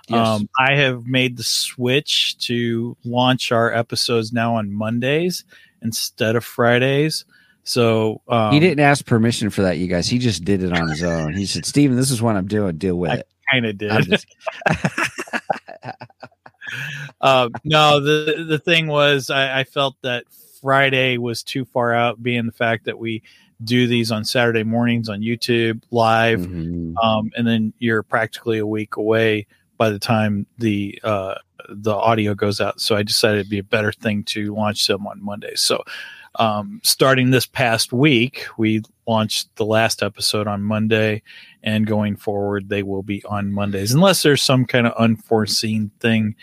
Yes. um, I have made the switch to launch our episodes now on Mondays instead of Fridays. So um, he didn't ask permission for that, you guys. He just did it on his own. He said, Steven, this is what I'm doing. Deal with I it. kind of did. Just- um, no, the the thing was, I, I felt that Friday was too far out, being the fact that we do these on Saturday mornings on YouTube live, Mhm. um, and then you're practically a week away by the time the uh, the audio goes out. So I decided it'd be a better thing to launch them on Monday. So um, starting this past week, we launched the last episode on Monday, and going forward, they will be on Mondays, unless there's some kind of unforeseen thing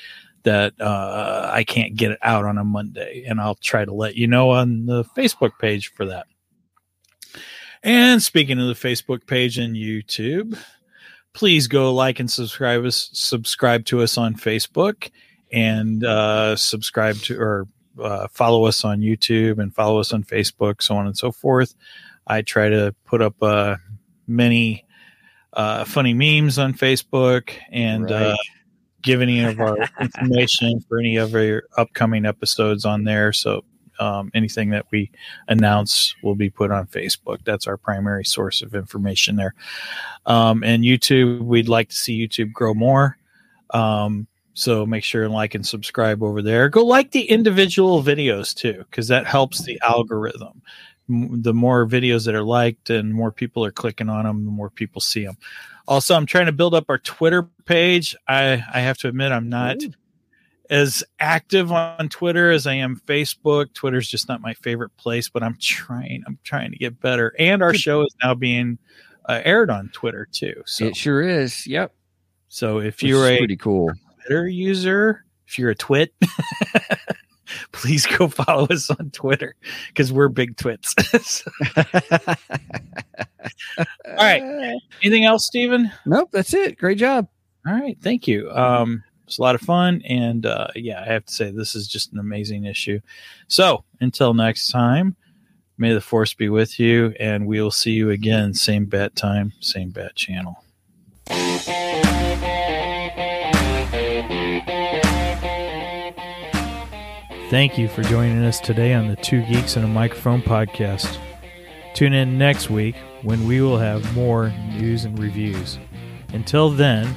that uh, I can't get it out on a Monday, and I'll try to let you know on the Facebook page for that. And speaking of the Facebook page and YouTube, please go like and subscribe us subscribe to us on Facebook and uh, subscribe to or uh, follow us on YouTube and follow us on Facebook, so on and so forth. I try to put up uh, many uh, funny memes on Facebook and uh, Right. give any of our information for any of our upcoming episodes on there. So um, anything that we announce will be put on Facebook. That's our primary source of information there. Um, and YouTube, we'd like to see YouTube grow more. Um, so make sure and like and subscribe over there. Go like the individual videos too, because that helps the algorithm. The more videos that are liked and more people are clicking on them, the more people see them. Also, I'm trying to build up our Twitter page. I, I have to admit, I'm not as active on Twitter as I am Facebook. Twitter's just not my favorite place, but I'm trying. I'm trying to get better. And our show is now being uh, aired on Twitter too. So, It sure is. Yep. so if Which you're a pretty cool. Twitter user, if you're a twit, please go follow us on Twitter because we're big twits. All right. anything else, Stephen? Nope, that's it. Great job. All right, thank you. Um, it's a lot of fun, and uh, yeah, I have to say this is just an amazing issue. So until next time, may the force be with you, and we will see you again, same bat time, same bat channel. Thank you for joining us today on the Two Geeks and a Microphone podcast. Tune in next week when we will have more news and reviews. Until then,